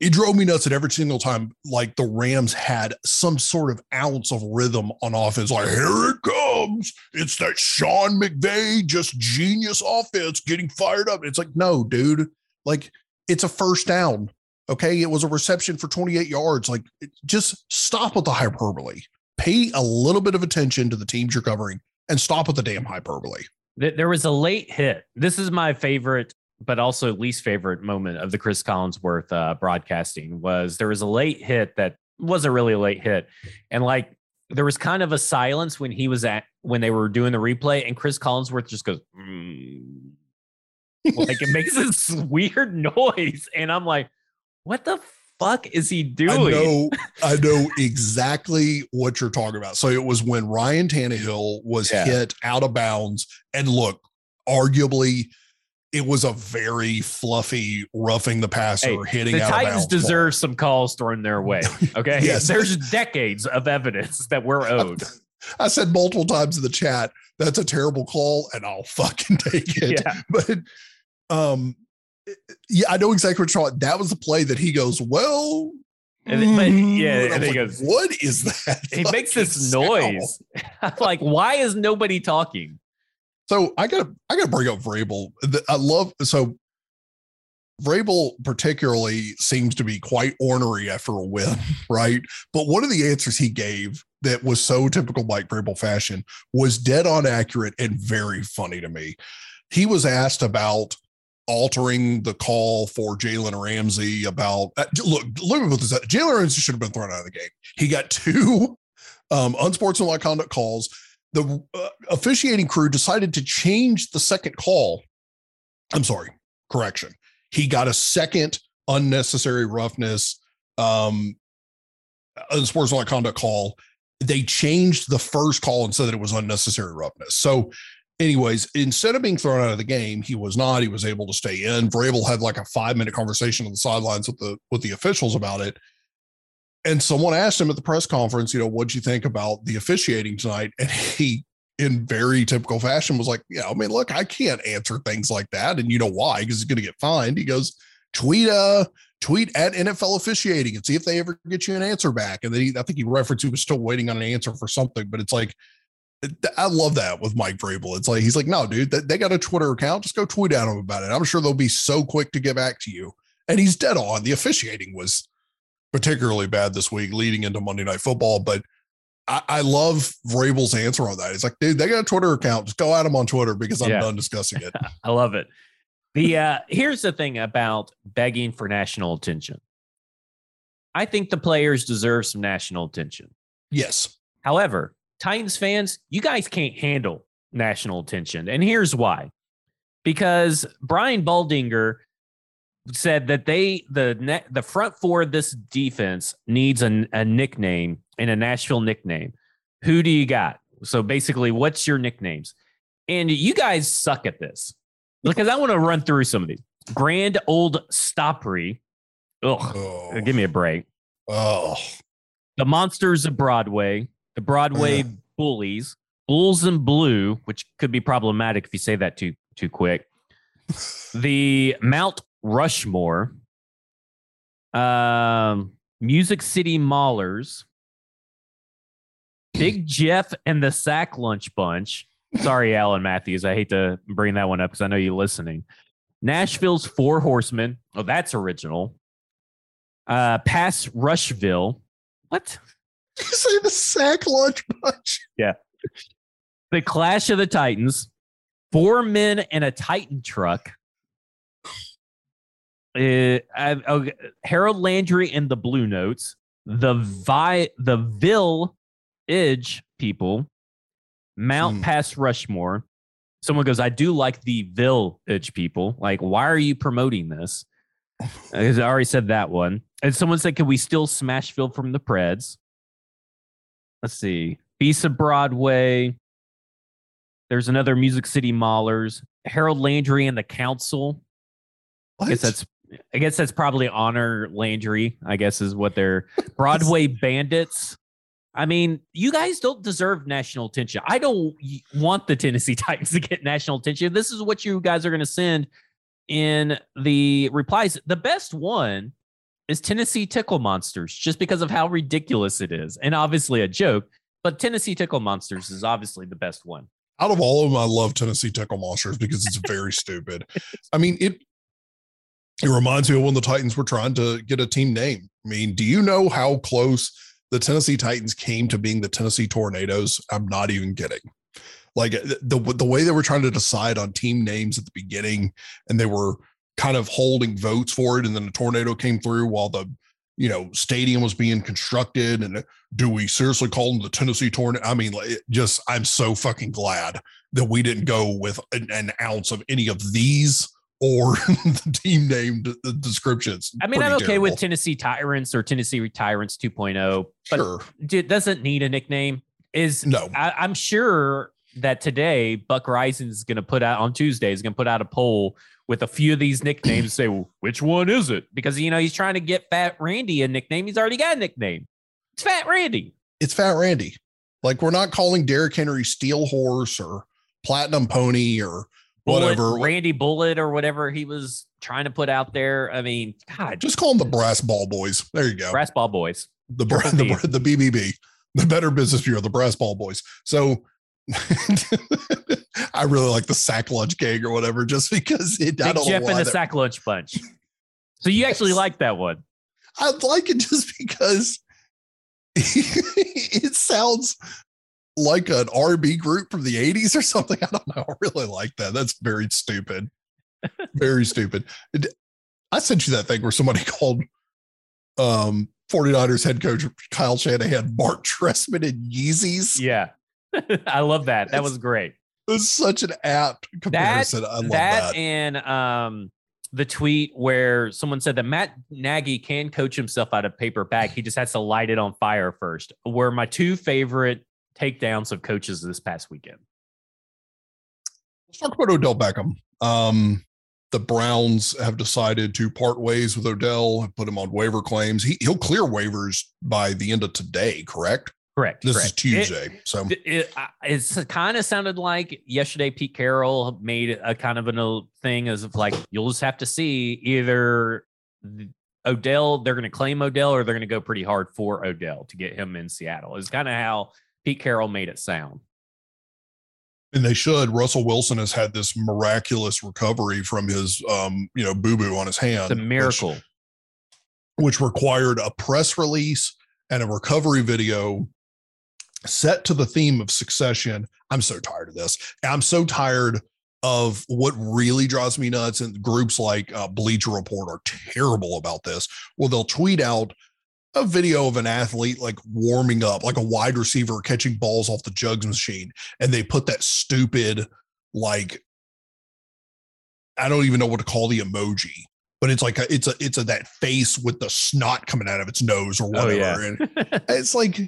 S1: it drove me nuts that every single time, like the Rams had some sort of ounce of rhythm on offense. Like, here it comes. It's that Sean McVay, just genius offense getting fired up. It's like, no, dude, like it's a first down. Okay. It was a reception for 28 yards. Like, just stop with the hyperbole. Pay a little bit of attention to the teams you're covering and stop with the damn hyperbole.
S2: There was a late hit. This is my favorite but also least favorite moment of the Chris Collinsworth uh, broadcasting was there was a late hit that wasn't really a late hit, and like there was kind of a silence when he was at when they were doing the replay, and Chris Collinsworth just goes. Mm. like it makes *laughs* this weird noise, and I'm like, "What the fuck is he doing?" I
S1: know, *laughs* I know exactly what you're talking about. So it was when Ryan Tannehill was yeah. hit out of bounds, and look, arguably it was a very fluffy roughing the passer hey, hitting.
S2: The Titans deserve ball. some calls thrown their way. *laughs* Okay, yes. *laughs* there's decades of evidence that we're owed.
S1: I said multiple times in the chat that's a terrible call, and I'll fucking *laughs* take it. Yeah. But um, yeah, I know exactly what you're talking. That was the play that he goes, well.
S2: And then, but yeah, and, he like, goes,
S1: "What is that?"
S2: He makes this noise. I'm like, why is nobody talking?
S1: So I gotta I gotta bring up Vrabel. I love so Vrabel particularly seems to be quite ornery after a win, *laughs* right? But one of the answers he gave that was so typical Mike Vrabel fashion was dead on accurate and very funny to me. He was asked about altering the call for Jalen Ramsey about uh, look, look at this. Jalen Ramsey should have been thrown out of the game. He got *laughs* two um, unsportsmanlike conduct calls the uh, officiating crew decided to change the second call. I'm sorry, correction. He got a second unnecessary roughness, um, unsportsmanlike conduct call. They changed the first call and said that it was unnecessary roughness. So, anyways, instead of being thrown out of the game, he was not. He was able to stay in. Vrabel had like a five minute conversation on the sidelines with the with the officials about it and someone asked him at the press conference, you know, what'd you think about the officiating tonight? And he, in very typical fashion, was like, yeah, I mean, look, I can't answer things like that. And you know why? Because he's going to get fined. He goes, tweet, uh, tweet at NFL officiating and see if they ever get you an answer back. And then he, I think he referenced he was still waiting on an answer for something, but it's like, I love that with Mike Vrabel. It's like he's like, no, dude, they got a Twitter account. Just go tweet at them about it. I'm sure they'll be so quick to get back to you. And he's dead on. The officiating was particularly bad this week leading into Monday Night Football. But I, I love Vrabel's answer on that. He's like, dude, they got a Twitter account. Just go at them on Twitter because I'm yeah. done discussing it. *laughs*
S2: I love it. The uh, here's the thing about begging for national attention. I think the players deserve some national attention.
S1: Yes.
S2: However, Titans fans, you guys can't handle national attention. And here's why. Because Brian Baldinger said that they the net the front four of this defense needs a, a nickname and a Nashville nickname. Who do you got? So basically, what's your nicknames? And you guys suck at this because I want to run through some of these. Grand Old Stoppery. Ugh, oh. give me a break.
S1: Oh,
S2: the Monsters of Broadway, the Broadway uh. Bullies, Bulls and Blue, which could be problematic if you say that too too quick. *laughs* the Mount Rushmore, um, Music City Maulers, Big *laughs* Jeff and the Sack Lunch Bunch. Sorry, Alan Matthews. I hate to bring that one up because I know you're listening. Nashville's Four Horsemen. Oh, that's original. Uh, Pass Rushville. What? *laughs*
S1: You say the Sack Lunch Bunch?
S2: Yeah. The Clash of the Titans. Four men and a Titan truck. Uh, uh, Harold Landry and the Blue Notes, the Vi, the Edge people, Mount hmm. Pass Rushmore. Someone goes, I do like the Edge people. Like, why are you promoting this? Because *laughs* I already said that one. And someone said, Can we still smash Phil from the Preds? Let's see. Beast of Broadway. There's another Music City Maulers. Harold Landry and the Council. What? I guess that's I guess that's probably honor Landry, I guess is what they're *laughs* Broadway bandits. I mean, you guys don't deserve national attention. I don't want the Tennessee *laughs* Titans to get national attention. This is what you guys are going to send in the replies. The best one is Tennessee Tickle Monsters, just because of how ridiculous it is. And obviously a joke, but Tennessee Tickle Monsters is obviously the best one.
S1: Out of all of them, I love Tennessee Tickle Monsters because it's very stupid. I mean, it it reminds me of when the Titans were trying to get a team name. I mean, do you know how close the Tennessee Titans came to being the Tennessee Tornadoes? I'm not even kidding. Like the the way they were trying to decide on team names at the beginning, and they were kind of holding votes for it, and then the tornado came through while the you know stadium was being constructed. And uh, do we seriously call them the Tennessee tornado? I mean, just I'm so fucking glad that we didn't go with an, an ounce of any of these or *laughs* the team name d- descriptions.
S2: I mean, I'm okay terrible. with Tennessee Tyrants or Tennessee Tyrants 2.0, but sure. it doesn't need a nickname. Is no, I, am sure that today Buck Reising is going to put out on Tuesday is going to put out a poll with a few of these nicknames. say well, which one is it? Because you know he's trying to get Fat Randy a nickname. He's already got a nickname. It's Fat Randy.
S1: It's Fat Randy. Like we're not calling Derrick Henry Steel Horse or Platinum Pony or
S2: Bullet, whatever Randy Bullet or whatever he was trying to put out there. I mean, God,
S1: just call them the Brass Ball Boys. There you go,
S2: Brass Ball Boys.
S1: The the, the BBB, the Better Business Bureau, the Brass Ball Boys. So. *laughs* I really like the sack lunch gang or whatever, just because it.
S2: Big I don't Jeff and the sack lunch bunch. *laughs* So you actually like that one?
S1: I like it just because *laughs* it sounds like an R&B group from the 80s or something. I don't know. I really like that. That's very stupid. very stupid. I sent you that thing where somebody *laughs* called um 49ers head coach Kyle Shanahan Marc Trestman and Yeezys.
S2: Yeah. *laughs* I love that. That it's, was great.
S1: It's such an apt comparison. That, I love that.
S2: That and um the tweet where someone said that Matt Nagy can coach himself out of paper bag. He just has to light it on fire first. Were my two favorite takedowns of coaches this past weekend.
S1: Let's talk about Odell Beckham. Um, the Browns have decided to part ways with Odell, put him on waiver claims. He, he'll clear waivers by the end of today, correct?
S2: Correct.
S1: This
S2: correct.
S1: is Tuesday.
S2: It,
S1: so
S2: it, it, it's kind of sounded like yesterday Pete Carroll made a kind of a thing as of like, you'll just have to see either Odell, they're going to claim Odell or they're going to go pretty hard for Odell to get him in Seattle. Is kind of how Pete Carroll made it sound.
S1: And they should. Russell Wilson has had this miraculous recovery from his, um, you know, boo boo on his hand.
S2: It's a miracle.
S1: Which, which required a press release and a recovery video set to the theme of succession. I'm so tired of this. I'm so tired of what really drives me nuts. And groups like uh, Bleacher Report are terrible about this. Well, they'll tweet out a video of an athlete like warming up, like a wide receiver catching balls off the jugs machine, and they put that stupid, like, I don't even know what to call the emoji, but it's like a, it's a it's a that face with the snot coming out of its nose or oh, whatever, oh, yeah. and *laughs* it's like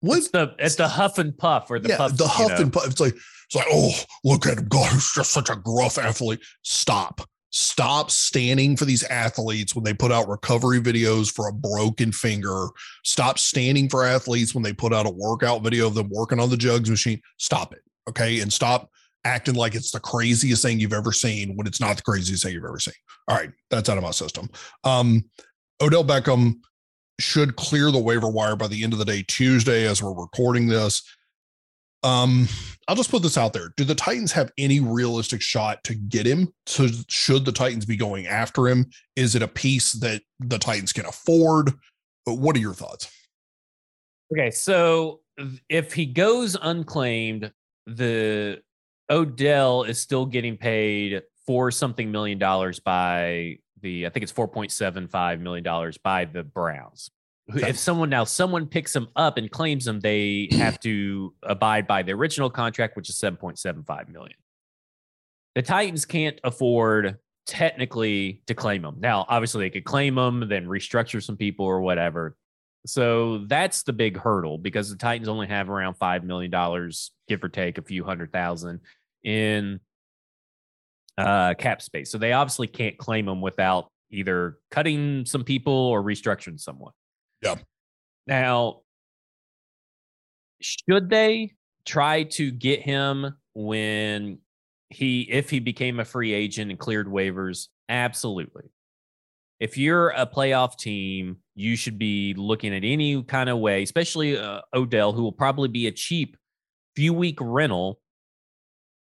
S2: what's the it's the huff and puff or the
S1: yeah,
S2: puff,
S1: the huff know. and puff. It's like it's like oh look at him, God, he's just such a gruff athlete. Stop Stop standing for these athletes when they put out recovery videos for a broken finger. Stop standing for athletes when they put out a workout video of them working on the jugs machine. Stop it. Okay. And stop acting like it's the craziest thing you've ever seen when it's not the craziest thing you've ever seen. All right. That's out of my system. Um, Odell Beckham should clear the waiver wire by the end of the day, Tuesday, as we're recording this. Um, I'll just put this out there. Do the Titans have any realistic shot to get him? So should the Titans be going after him? Is it a piece that the Titans can afford? But what are your thoughts?
S2: Okay, so if he goes unclaimed, the Odell is still getting paid for something million dollars by the I think it's 4.75 million dollars by the Browns if someone now someone picks them up and claims them, they *clears throat* have to abide by the original contract, which is 7.75 million. The Titans can't afford technically to claim them. Now, obviously, they could claim them, then restructure some people or whatever. So that's the big hurdle because the Titans only have around five million dollars, give or take a few hundred thousand, in uh, cap space. So they obviously can't claim them without either cutting some people or restructuring someone.
S1: Yeah.
S2: Now, should they try to get him when he, if he became a free agent and cleared waivers? Absolutely. If you're a playoff team, you should be looking at any kind of way, especially uh, Odell, who will probably be a cheap few week rental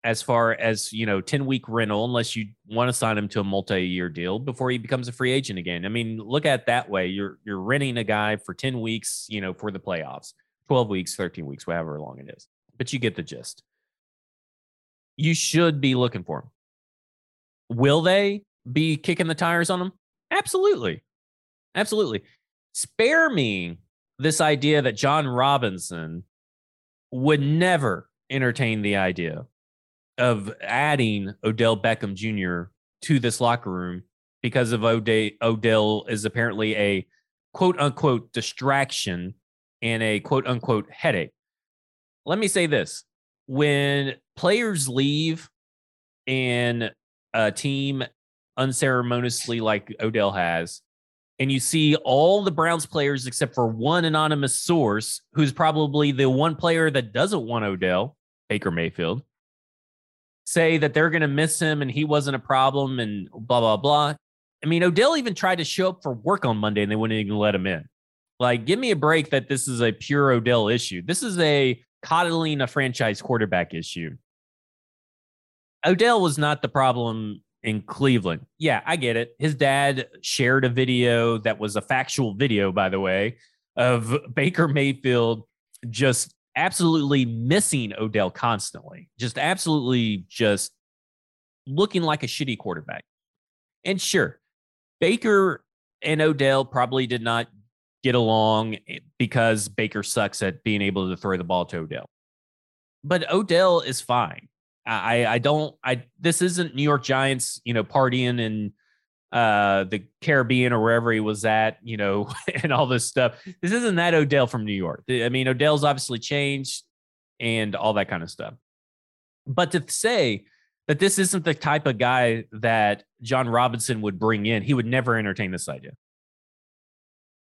S2: as far as you know 10 week rental unless you want to sign him to a multi-year deal before he becomes a free agent again i mean look at that way you're you're renting a guy for 10 weeks you know for the playoffs 12 weeks 13 weeks whatever long it is but you get the gist you should be looking for him. Will they be kicking the tires on him? Absolutely. Absolutely. Spare me this idea that Jon Robinson would never entertain the idea of adding Odell Beckham Jr. to this locker room because of Odell, Odell is apparently a quote unquote distraction and a quote unquote headache. Let me say this when players leave and a team unceremoniously, like Odell has, and you see all the Browns players except for one anonymous source who's probably the one player that doesn't want Odell, Baker Mayfield, say that they're going to miss him and he wasn't a problem and blah, blah, blah. I mean, Odell even tried to show up for work on Monday and they wouldn't even let him in. Like, give me a break that this is a pure Odell issue. This is a coddling a franchise quarterback issue. Odell was not the problem in Cleveland. Yeah, I get it. His dad shared a video that was a factual video, by the way, of Baker Mayfield just absolutely missing Odell constantly, just absolutely just looking like a shitty quarterback. And sure, Baker and Odell probably did not get along eh, because Baker sucks at being able to throw the ball to Odell. But Odell is fine. I I don't I this isn't New York Giants, you know, partying in uh the Caribbean or wherever he was at, you know, *laughs* and all this stuff. This isn't that Odell from New York. I mean, Odell's obviously changed and all that kind of stuff. But to say that this isn't the type of guy that Jon Robinson would bring in, he would never entertain this idea.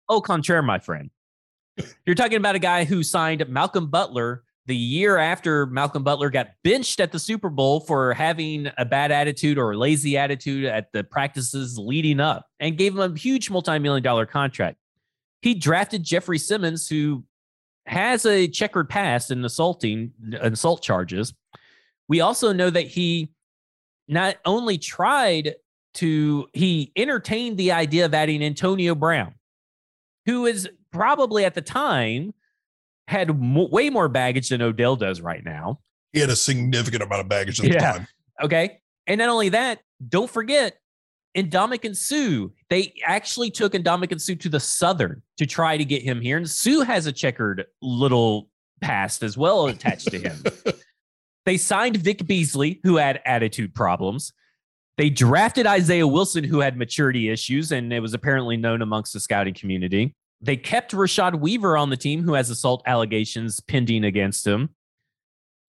S2: Au contraire, my friend. You're talking about a guy who signed Malcolm Butler the year after Malcolm Butler got benched at the Super Bowl for having a bad attitude or lazy attitude at the practices leading up and gave him a huge multi-million dollar contract. He drafted Jeffrey Simmons, who has a checkered past in assaulting assault charges. We also know that he not only tried to he entertained the idea of adding Antonio Brown, who is probably at the time had way more baggage than Odell does right now.
S1: He had a significant amount of baggage at yeah. the time.
S2: Okay. And not only that, don't forget, Ndamukong Suh. They actually took Ndamukong Suh to the Southern to try to get him here. And Suh has a checkered little past as well attached to him. *laughs* they signed Vic Beasley, who had attitude problems. They drafted Isaiah Wilson, who had maturity issues, and it was apparently known amongst the scouting community. They kept Rashad Weaver on the team, who has assault allegations pending against him.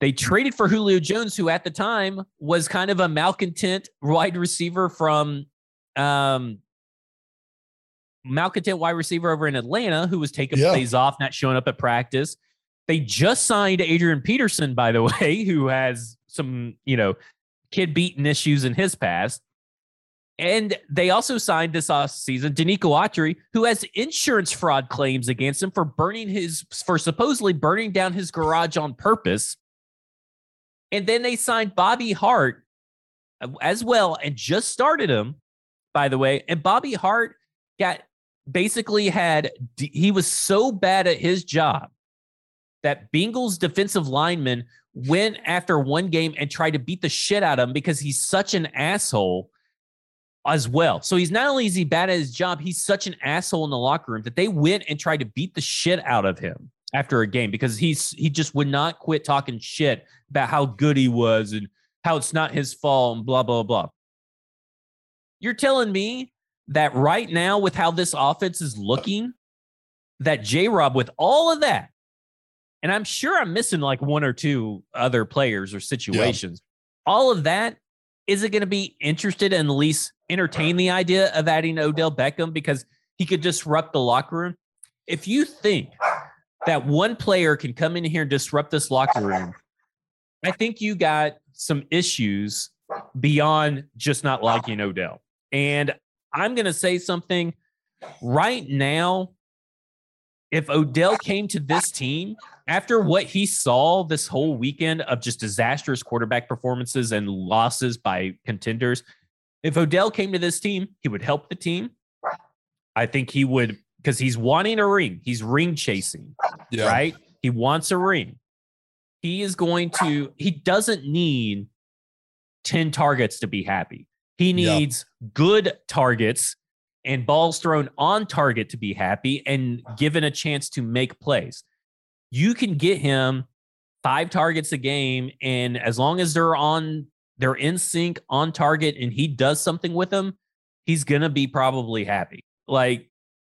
S2: They traded for Julio Jones, who at the time was kind of a malcontent wide receiver from um, malcontent wide receiver over in Atlanta, who was taking yeah. plays off, not showing up at practice. They just signed Adrian Peterson, by the *laughs* way, who has some, you know, kid beating issues in his past. And they also signed this off season Denico Autry, who has insurance fraud claims against him for burning his for supposedly burning down his garage on purpose. And then they signed Bobby Hart uh, as well and just started him, by the way. And Bobby Hart got basically had he was so bad at his job that Bengals defensive lineman went after one game and tried to beat the shit out of him because he's such an asshole as well. So he's not only is he bad at his job, he's such an asshole in the locker room that they went and tried to beat the shit out of him after a game because he's he just would not quit talking shit about how good he was and how it's not his fault and blah blah blah. You're telling me that right now with how this offense is looking, that J Rob with all of that, and I'm sure I'm missing like one or two other players or situations. Yeah. All of that is it going to be interested and at least entertain the idea of adding Odell Beckham because he could disrupt the locker room? If you think that one player can come in here and disrupt this locker room, I think you got some issues beyond just not liking Odell. And I'm going to say something right now. If Odell came to this team after what he saw this whole weekend of just disastrous quarterback performances and losses by contenders, if Odell came to this team, he would help the team. I think he would because he's wanting a ring. He's ring chasing, yeah. right? He wants a ring. He is going to, he doesn't need 10 targets to be happy. He needs good targets and balls thrown on target to be happy and given a chance to make plays. You can get him five targets a game, and as long as they're on, they're in sync on target, and he does something with them, he's gonna be probably happy. Like,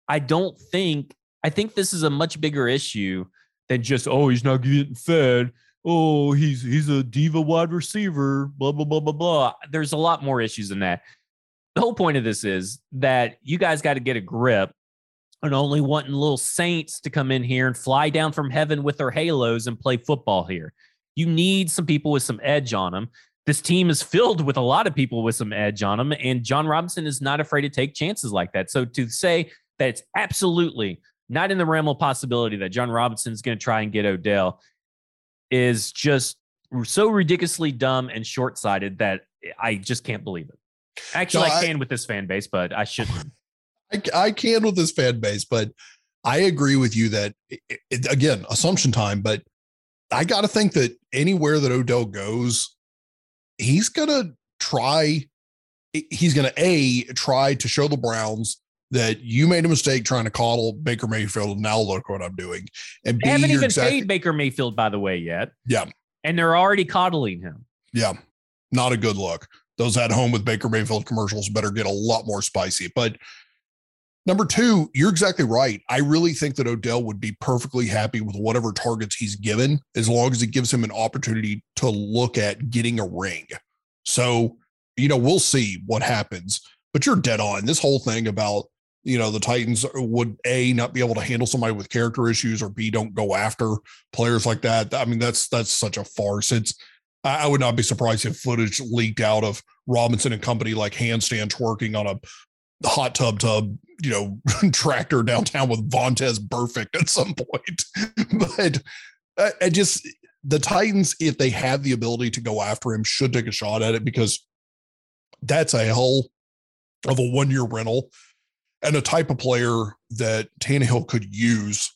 S2: I don't think I think this is a much bigger issue than just oh he's not getting fed. Oh, he's he's a diva wide receiver. Blah blah blah blah blah. There's a lot more issues than that the whole point of this is that you guys got to get a grip on only wanting little saints to come in here and fly down from heaven with their halos and play football here. You need some people with some edge on them. This team is filled with a lot of people with some edge on them, and Jon Robinson is not afraid to take chances like that. So to say that it's absolutely not in the realm of possibility that Jon Robinson is going to try and get Odell is just so ridiculously dumb and short sighted that I just can't believe it. Actually, I, I can with this fan base, but I shouldn't.
S1: I, I can with this fan base, but I agree with you that it, it, again, assumption time. But I got to think that anywhere that Odell goes, he's gonna try. He's gonna a try to show the Browns that you made a mistake trying to coddle Baker Mayfield. Now look what I'm doing.
S2: And
S1: they
S2: B, haven't even paid Baker Mayfield, by the way, yet.
S1: Yeah,
S2: and they're already coddling him.
S1: Yeah, not a good look those at home with Baker Mayfield commercials better get a lot more spicy. But number two, you're exactly right. I really think that Odell would be perfectly happy with whatever targets he's given as long as it gives him an opportunity to look at getting a ring. So, you know, we'll see what happens. But you're dead on. This whole thing about, you know, the Titans uh, would A, not be able to handle somebody with character issues or B, don't go after players like that. I mean, that's that's such a farce. It's I would not be surprised if footage leaked out of Robinson and company like handstands working on a hot tub tub, you know, *laughs* tractor downtown with Vontaze Burfict at some point. *laughs* but I, I just the Titans, if they have the ability to go after him, should take a shot at it because that's a hell of a one year rental and a type of player that Tannehill could use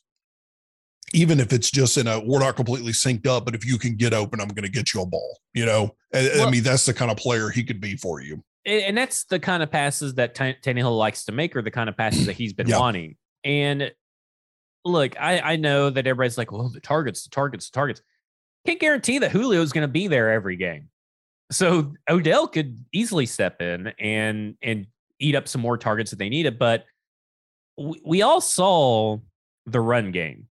S1: even if it's just in a we're not completely synced up, but if you can get open, I'm going to get you a ball. You know, well, I mean that's the kind of player he could be for you.
S2: And that's the kind of passes that T- Tannehill likes to make, or the kind of passes that he's been yeah. wanting. And look, I I know that everybody's like, well, the targets, the targets, the targets. Can't guarantee that Julio is going to be there every game. So Odell could easily step in and and eat up some more targets if they need it. But we, we all saw the run game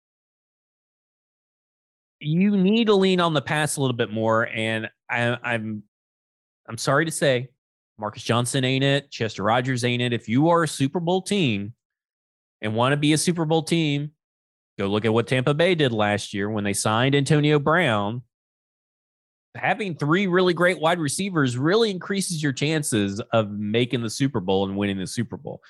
S2: you need to lean on the pass a little bit more. And I, I'm I'm sorry to say, Marcus Johnson ain't it. Chester Rogers ain't it. If you are a Super Bowl team and want to be a Super Bowl team, go look at what Tampa Bay did last year when they signed Antonio Brown. Having three really great wide receivers really increases your chances of making the Super Bowl and winning the Super Bowl.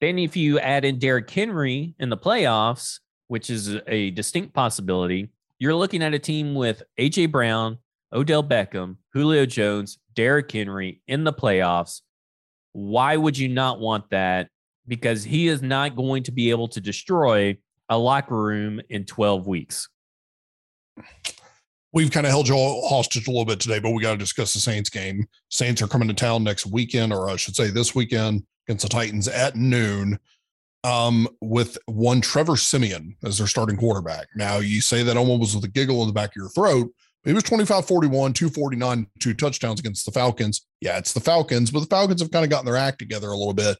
S2: Then, if you add in Derrick Henry in the playoffs, which is a distinct possibility, you're looking at a team with AJ Brown, Odell Beckham, Julio Jones, Derrick Henry in the playoffs. Why would you not want that? Because he is not going to be able to destroy a locker room in 12 weeks.
S1: We've kind of held you all hostage a little bit today, but we got to discuss the Saints game. Saints are coming to town next weekend, or I should say this weekend against the Titans at noon um, with one Trevor Siemian as their starting quarterback. Now, you say that almost with a giggle in the back of your throat. He was 25 41, 249, two touchdowns against the Falcons. Yeah, it's the Falcons, but the Falcons have kind of gotten their act together a little bit.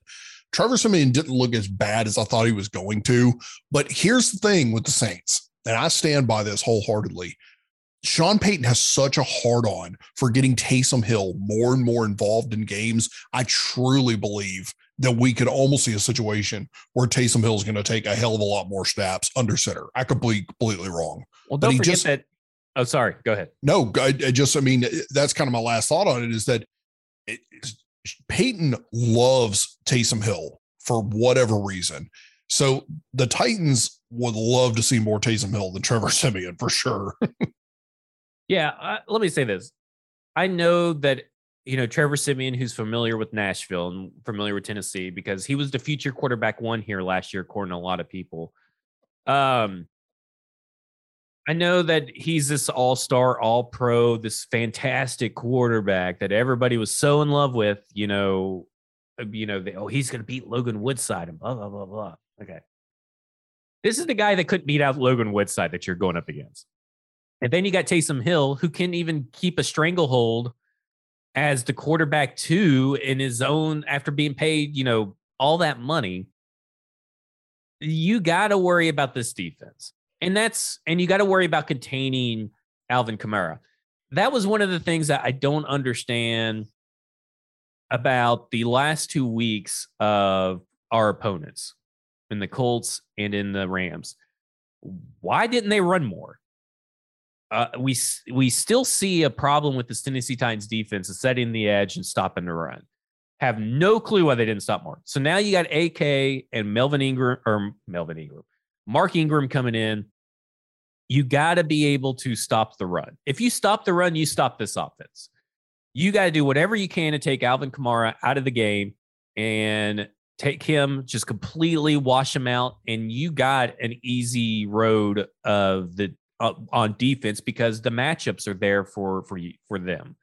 S1: Trevor Siemian didn't look as bad as I thought he was going to. But here's the thing with the Saints, and I stand by this wholeheartedly. Sean Payton has such a hard on for getting Taysom Hill more and more involved in games. I truly believe that we could almost see a situation where Taysom Hill is going to take a hell of a lot more snaps under center. I could be completely wrong.
S2: Well, don't forget just, that. Oh, sorry. Go ahead.
S1: No, I, I, just, I mean, that's kind of my last thought on it is that it, Payton loves Taysom Hill for whatever reason. So the Titans would love to see more Taysom Hill than Trevor *laughs* Siemian for sure.
S2: yeah. Uh, let me say this. I know that you know, Trevor Siemian, who's familiar with Nashville and familiar with Tennessee because he was the future quarterback one here last year, according to a lot of people. Um, I know that he's this all star, all pro, this fantastic quarterback that everybody was so in love with. You know, uh, you know, they, oh, he's going to beat Logan Woodside and blah blah blah blah. Okay, this is the guy that couldn't beat out Logan Woodside that you're going up against. And then you got Taysom Hill, who can't even keep a stranglehold as the quarterback two in his own after being paid, you know, all that money. You got to worry about this defense. And that's, and you got to worry about containing Alvin Kamara. That was one of the things that I don't understand about the last two weeks of our opponents in the Colts and in the Rams. Why didn't they run more? Uh, we we still see a problem with the Tennessee Titans defense of setting the edge and stopping the run. Have no clue why they didn't stop more. So now you got AK and Melvin Ingram or Melvin Ingram, Mark Ingram coming in. You got to be able to stop the run. If you stop the run, you stop this offense. You got to do whatever you can to take Alvin Kamara out of the game and take him, just completely wash him out, and you got an easy road of the uh, on defense because the matchups are there for for you for them.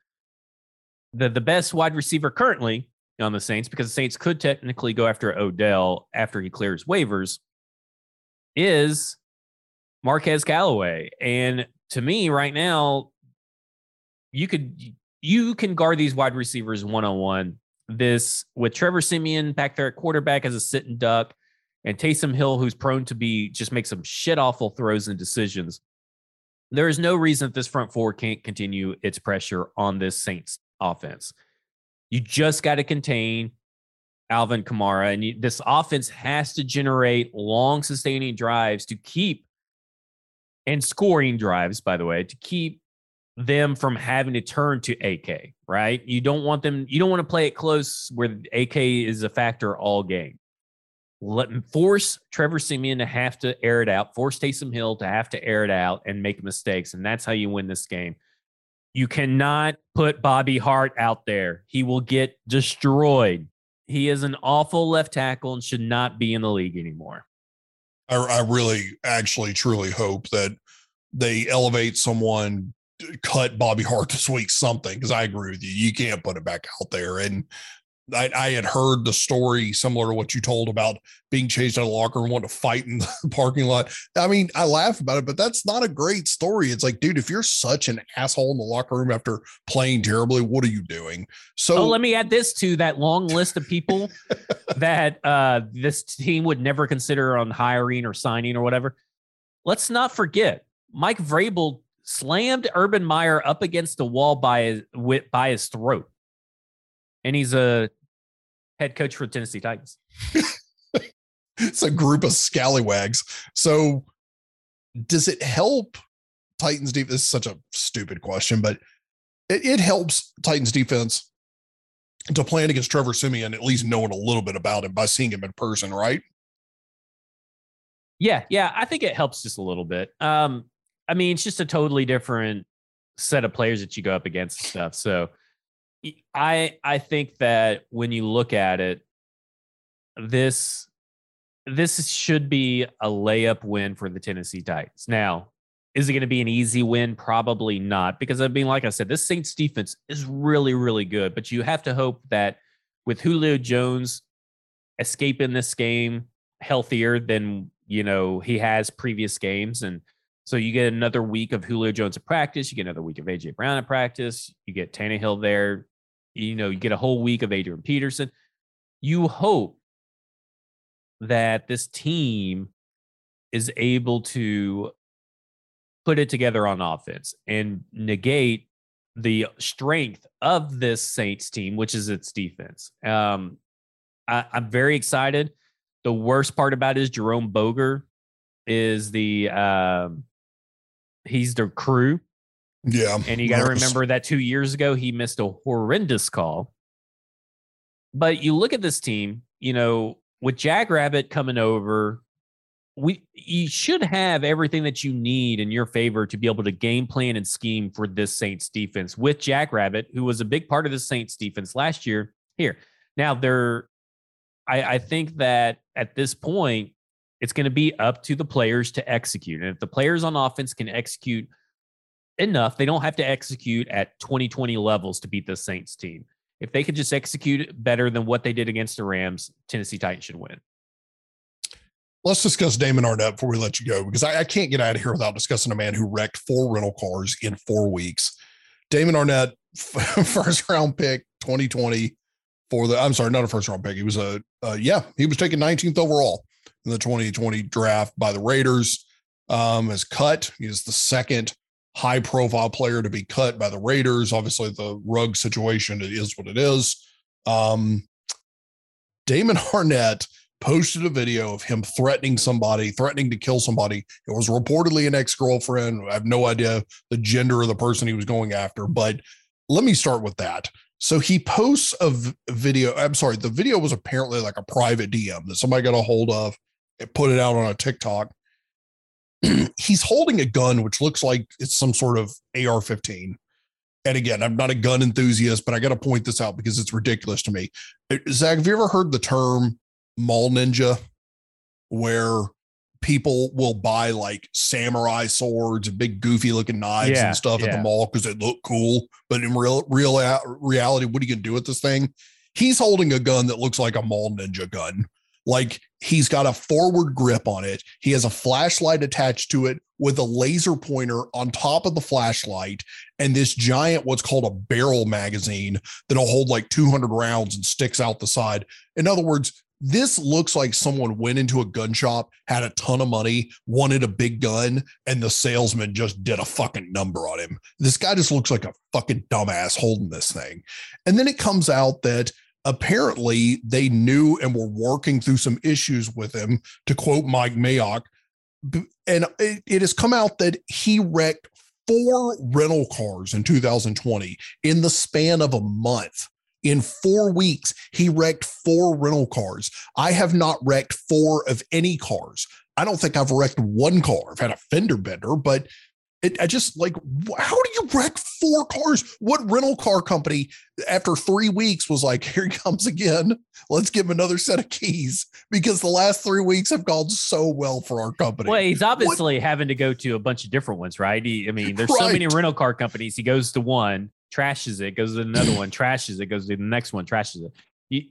S2: The the best wide receiver currently on the Saints because the Saints could technically go after Odell after he clears waivers is Marquez Callaway. And to me right now you could you can guard these wide receivers one on one. This with Trevor Siemian back there at quarterback as a sitting duck and Taysom Hill, who's prone to be just make some shit awful throws and decisions there is no reason that this front four can't continue its pressure on this Saints offense. You just got to contain Alvin Kamara, and this offense has to generate long, sustaining drives to keep and scoring drives, by the way, to keep them from having to turn to AK, right? You don't want them, you don't want to play it close where AK is a factor all game let force Trevor Siemian to have to air it out, force Taysom Hill to have to air it out and make mistakes. And that's how you win this game. You cannot put Bobby Hart out there. He will get destroyed. He is an awful left tackle and should not be in the league anymore.
S1: I, I really, actually, truly hope that they elevate someone, cut Bobby Hart this week, something, because I agree with you. You can't put it back out there. And I, I, had heard the story similar to what you told about being chased out of the locker room, wanting to fight in the *laughs* parking lot. I mean, I laugh about it, but that's not a great story. It's like, dude, if you're such an asshole in the locker room after playing terribly, what are you doing? So
S2: oh, let me add this to that long list of people *laughs* that uh, this team would never consider on hiring or signing or whatever. Let's not forget, Mike Vrabel slammed Urban Meyer up against the wall by his, by his throat and he's a head coach for the Tennessee Titans.
S1: it's a group of scallywags. So, does it help Titans defense? This is such a stupid question, but it, it helps Titans defense to plan against Trevor Siemian, at least knowing a little bit about him by seeing him in person, right?
S2: Yeah, yeah, I think it helps just a little bit. Um, I mean, it's just a totally different set of players that you go up against and stuff. So I I think that when you look at it, this this should be a layup win for the Tennessee Titans. Now, is it going to be an easy win? Probably not, because I mean, like I said, this Saints defense is really, really good. But you have to hope that with Julio Jones escaping this game healthier than you know he has previous games, and so you get another week of Julio Jones at practice, you get another week of AJ Brown at practice, you get Tannehill there you know, you get a whole week of Adrian Peterson. You hope that this team is able to put it together on offense and negate the strength of this Saints team, which is its defense. Um, I, am very excited. The worst part about is Jerome Boger is the um, he's the crew
S1: yeah.
S2: And you got to remember that two years ago, he missed a horrendous call. But you look at this team, you know, with Jackrabbit coming over, we you should have everything that you need in your favor to be able to game plan and scheme for this Saints defense with Jackrabbit, who was a big part of the Saints defense last year. Here. Now they're I, I think that at this point, It's going to be up to the players to execute. And if the players on offense can execute enough, they don't have to execute at 2020 levels to beat the Saints team. If they could just execute better than what they did against the Rams, Tennessee Titans should win.
S1: Let's discuss Damon Arnette before we let you go, because I, I can't get out of here without discussing a man who wrecked four rental cars in four weeks. Damon Arnette, *laughs* first round pick 2020 for the, I'm sorry, not a first round pick. He was a, uh, yeah, he was taken 19th overall in the 2020 draft by the Raiders. Um, is cut. He is the second high profile player to be cut by the Raiders. Obviously, the rug situation it is what it is. Um, Damon Arnette posted a video of him threatening somebody, threatening to kill somebody. It was reportedly an ex girlfriend. I have no idea the gender of the person he was going after, but let me start with that. So he posts a video. I'm sorry, the video was apparently like a private DM that somebody got a hold of and put it out on a TikTok. *clears throat* He's holding a gun, which looks like it's some sort of AR 15. And again, I'm not a gun enthusiast, but I got to point this out because it's ridiculous to me. Uh, Zach, have you ever heard the term mall ninja, where people will buy like samurai swords and big goofy looking knives
S2: Yeah,
S1: and stuff at the mall because they look cool. But in real real reality, what are you gonna do with this thing? He's holding a gun that looks like a mall ninja gun. Like he's got a forward grip on it. He has a flashlight attached to it with a laser pointer on top of the flashlight and this giant what's called a barrel magazine that'll hold like 200 rounds and sticks out the side. In other words, this looks like someone went into a gun shop, had a ton of money, wanted a big gun, and the salesman just did a fucking number on him. This guy just looks like a fucking dumbass holding this thing. And then it comes out that apparently they knew and were working through some issues with him, to quote Mike Mayock. And it, it has come out that he wrecked four rental cars in 2020 in the span of a month. In four weeks, he wrecked four rental cars. I have not wrecked four of any cars. I don't think I've wrecked one car. I've had a fender bender, but it, I just like, how do you wreck four cars? What rental car company after three weeks was like, here he comes again. Let's give him another set of keys because the last three weeks have gone so well for our company.
S2: Well, he's obviously having to go to a bunch of different ones, right? He, I mean, there's so many rental car companies. He goes to one, trashes it, goes to another one, trashes it, goes to the next one, trashes it.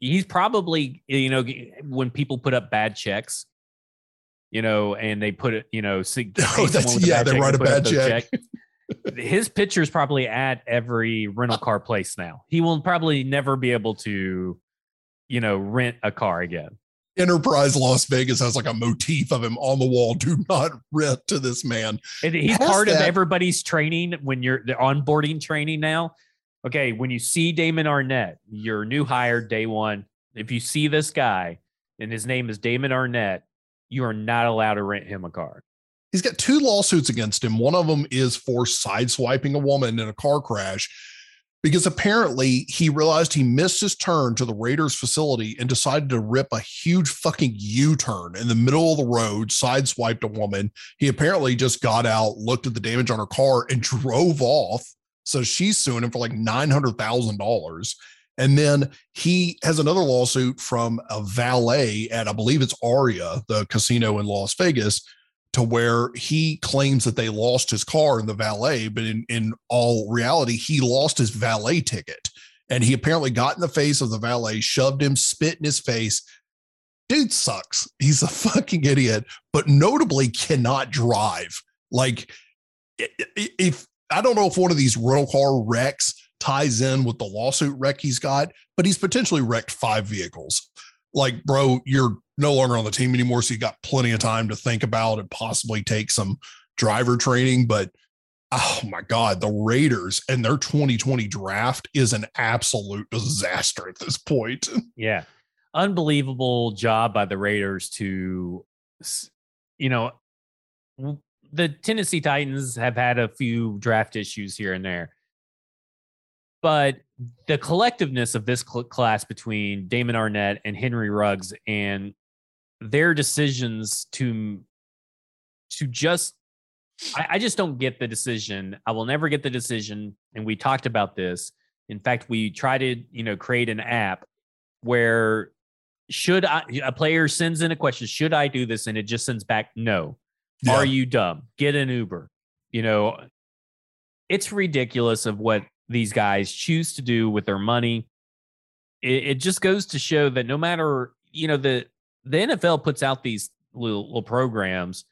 S2: He's probably, you know, when people put up bad checks, you know, and they put it, you know, sig- *laughs*
S1: Oh, that's- yeah,
S2: bad
S1: they write a bad
S2: the
S1: check.
S2: His picture's probably at every rental car place now. He will probably never be able to, you know, rent a car again.
S1: Enterprise Las Vegas has like a motif of him on the wall. Do not rent to this man.
S2: And he's
S1: Past
S2: part of everybody's training when you're the onboarding training now. Okay, when you see Damon Arnette, your new hire day one. If you see this guy and his name is Damon Arnette, you are not allowed to rent him a car.
S1: He's got two lawsuits against him. One of them is for sideswiping a woman in a car crash because apparently he realized he missed his turn to the Raiders facility and decided to rip a huge fucking U turn in the middle of the road, sideswiped a woman. He apparently just got out, looked at the damage on her car, and *laughs* drove off. So she's suing him for like $900,000. And then he has another lawsuit from a valet at, I believe it's Aria, the casino in Las Vegas, to where he claims that they lost his car in the valet, but in, in all reality, he lost his valet ticket. And he apparently got in the face of the valet, shoved him, spit in his face. Dude sucks. He's a *laughs* fucking idiot, but notably cannot drive. Like, if I don't know if one of these rental car wrecks ties in with the lawsuit wreck he's got, but he's potentially wrecked five vehicles. Like, bro, you're no longer on the team anymore, so you got plenty of time to think about and possibly take some driver training. But oh my God, the Raiders and their 2020 draft is an absolute disaster at this point. *laughs*
S2: Yeah. Unbelievable job by the Raiders to, you know, the Tennessee Titans have had a few draft issues here and there. But the collectiveness of this cl- class between Damon Arnette and Henry Ruggs and their decisions to to just I, I just don't get the decision. I will never get the decision. And we talked about this. In fact, we tried to, you know, create an app where should I a player sends in a question, should I do this? And it just sends back, no.
S1: Yeah.
S2: Are you dumb? Get an Uber. You know, it's ridiculous of what these guys choose to do with their money. It, it just goes to show that no matter, you know, the the NFL puts out these little, little programs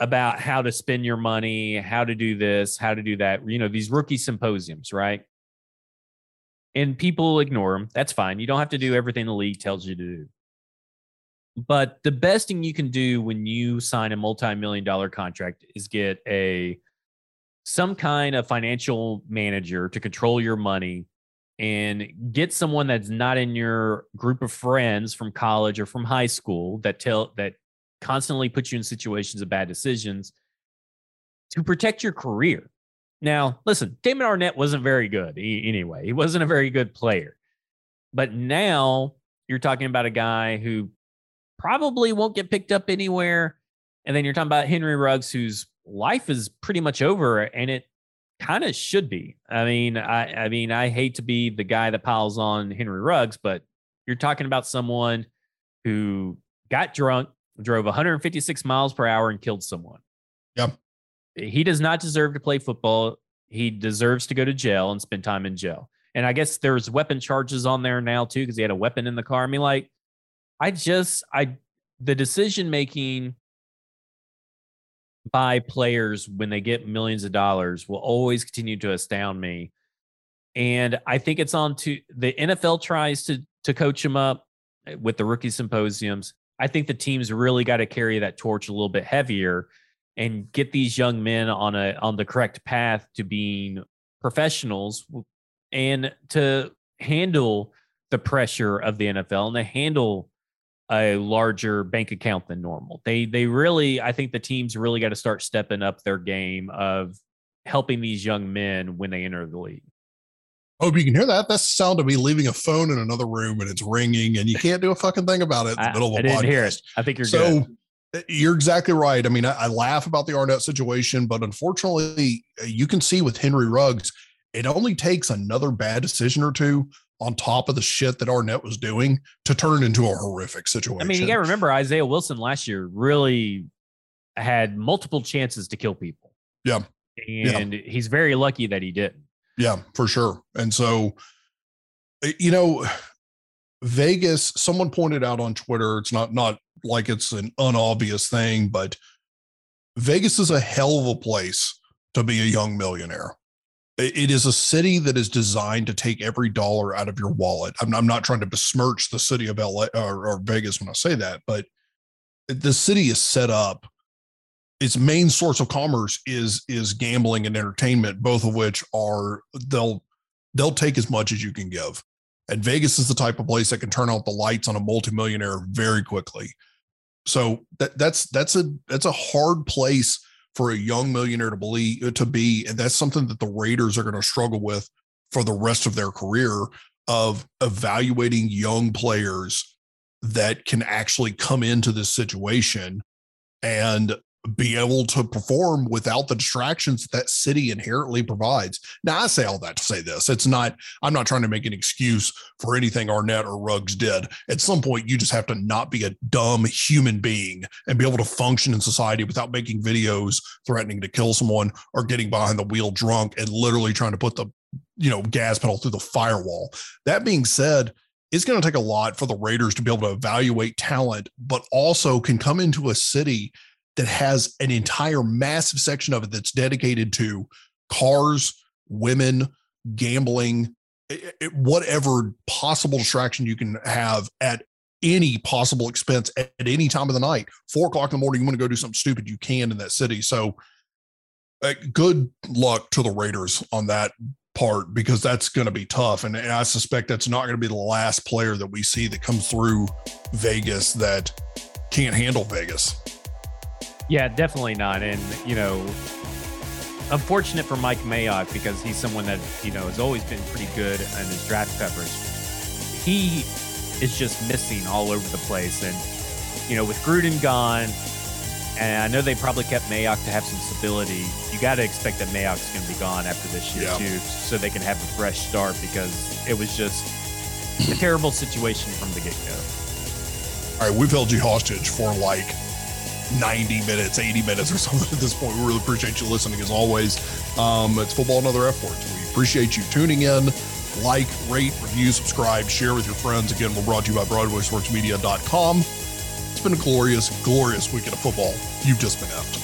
S2: about how to spend your money, how to do this, how to do that, you know, these rookie symposiums, right? And people ignore them. That's fine. You don't have to do everything the league tells you to do. But the best thing you can do when you sign a multi-million dollar contract is get a some kind of financial manager to control your money and get someone that's not in your group of friends from college or from high school that tell that constantly put you in situations of bad decisions to protect your career. Now, listen, Damon Arnette wasn't very good he, anyway. He wasn't a very good player. But now you're talking about a guy who probably won't get picked up anywhere. And then you're talking about Henry Ruggs, whose life is pretty much over, and it kind of should be. I mean, I, I mean, I hate to be the guy that piles on Henry Ruggs, but you're talking about someone who got drunk, drove 156 miles per hour, and killed someone.
S1: Yep.
S2: He does not deserve to play football. He deserves to go to jail and spend time in jail. And I guess there's weapon charges on there now too because he had a weapon in the car. I mean, like, I just I the decision making by players when they get millions of dollars will always continue to astound me. And I think it's on to the NFL tries to to coach him up eh, with the rookie symposiums. I think the teams really got to carry that torch a little bit heavier and get these young men on a on the correct path to being professionals and to handle the pressure of the NFL and to handle a larger bank account than normal. They they really I think the teams really got to start stepping up their game of helping these young men when they enter the league.
S1: Hope you can hear that. That's the sound of me leaving a phone in another room and it's ringing and you can't do a fucking thing about it in the
S2: I,
S1: middle of a
S2: I didn't
S1: podcast.
S2: hear it. I think you're
S1: so
S2: good.
S1: uh, you're exactly right. I mean, I, I laugh about the Arnette situation, but unfortunately, uh, you can see with Henry Ruggs, it only takes another bad decision or two on top of the shit that Arnette was doing to turn into a horrific situation.
S2: I mean, you got to remember Isaiah Wilson last year really had multiple chances to kill people.
S1: Yeah.
S2: And he's very lucky that he didn't.
S1: Yeah, for sure. And so, uh, you know, Vegas, someone pointed out on Twitter, it's not not like it's an unobvious thing, but Vegas is a hell of a place to be a young millionaire. It is a city that is designed to take every dollar out of your wallet. I'm, I'm not trying to besmirch the city of LA or, or Vegas when I say that, but the city is set up its main source of commerce is is gambling and entertainment both of which are they'll they'll take as much as you can give and vegas is the type of place that can turn out the lights on a multimillionaire very quickly so that that's that's a that's a hard place for a young millionaire to believe uh, to be and that's something that the raiders are going to struggle with for the rest of their career of evaluating young players that can actually come into this situation. And be able to perform without the distractions that city inherently provides. Now, I say all that to say this. It's not, I'm not trying to make an excuse for anything Arnette or Ruggs did. At some point, you just have to not be a dumb human being and be able to function in society without making videos threatening to kill someone or getting behind the wheel drunk and literally trying to put the, you know, gas pedal through the firewall. That being said, it's going to take a lot for the Raiders to be able to evaluate talent, but also can come into a city that has an entire massive section of it that's dedicated to cars, women, gambling, whatever possible distraction you can have at any possible expense at, at, any time of the night. Four o'clock in the morning, you want to go do something stupid, you can in that city. So, uh, good luck to the Raiders on that part because that's going to be tough. And, and I suspect that's not going to be the last player that we see that comes through Vegas that can't handle Vegas.
S2: Yeah, definitely not. And, you know, unfortunate for Mike Mayock because he's someone that, you know, has always been pretty good in his draft coverage. He is just missing all over the place. And, you know, with Gruden gone, and I know they probably kept Mayock to have some stability. You got to expect that Mayock's going to be gone after this year, yeah. too, so they can have a fresh start because it was just a terrible situation from the get go.
S1: All right, we've held you hostage for like 90 minutes, 80 minutes or *laughs* something at this point. We really appreciate you listening as always. Um, it's football and other F words. We appreciate you tuning in. Like, rate, review, subscribe, share with your friends. Again, we're brought to you by BroadwaySportsMedia.com. It's been a glorious, glorious weekend of football. You've just been effed.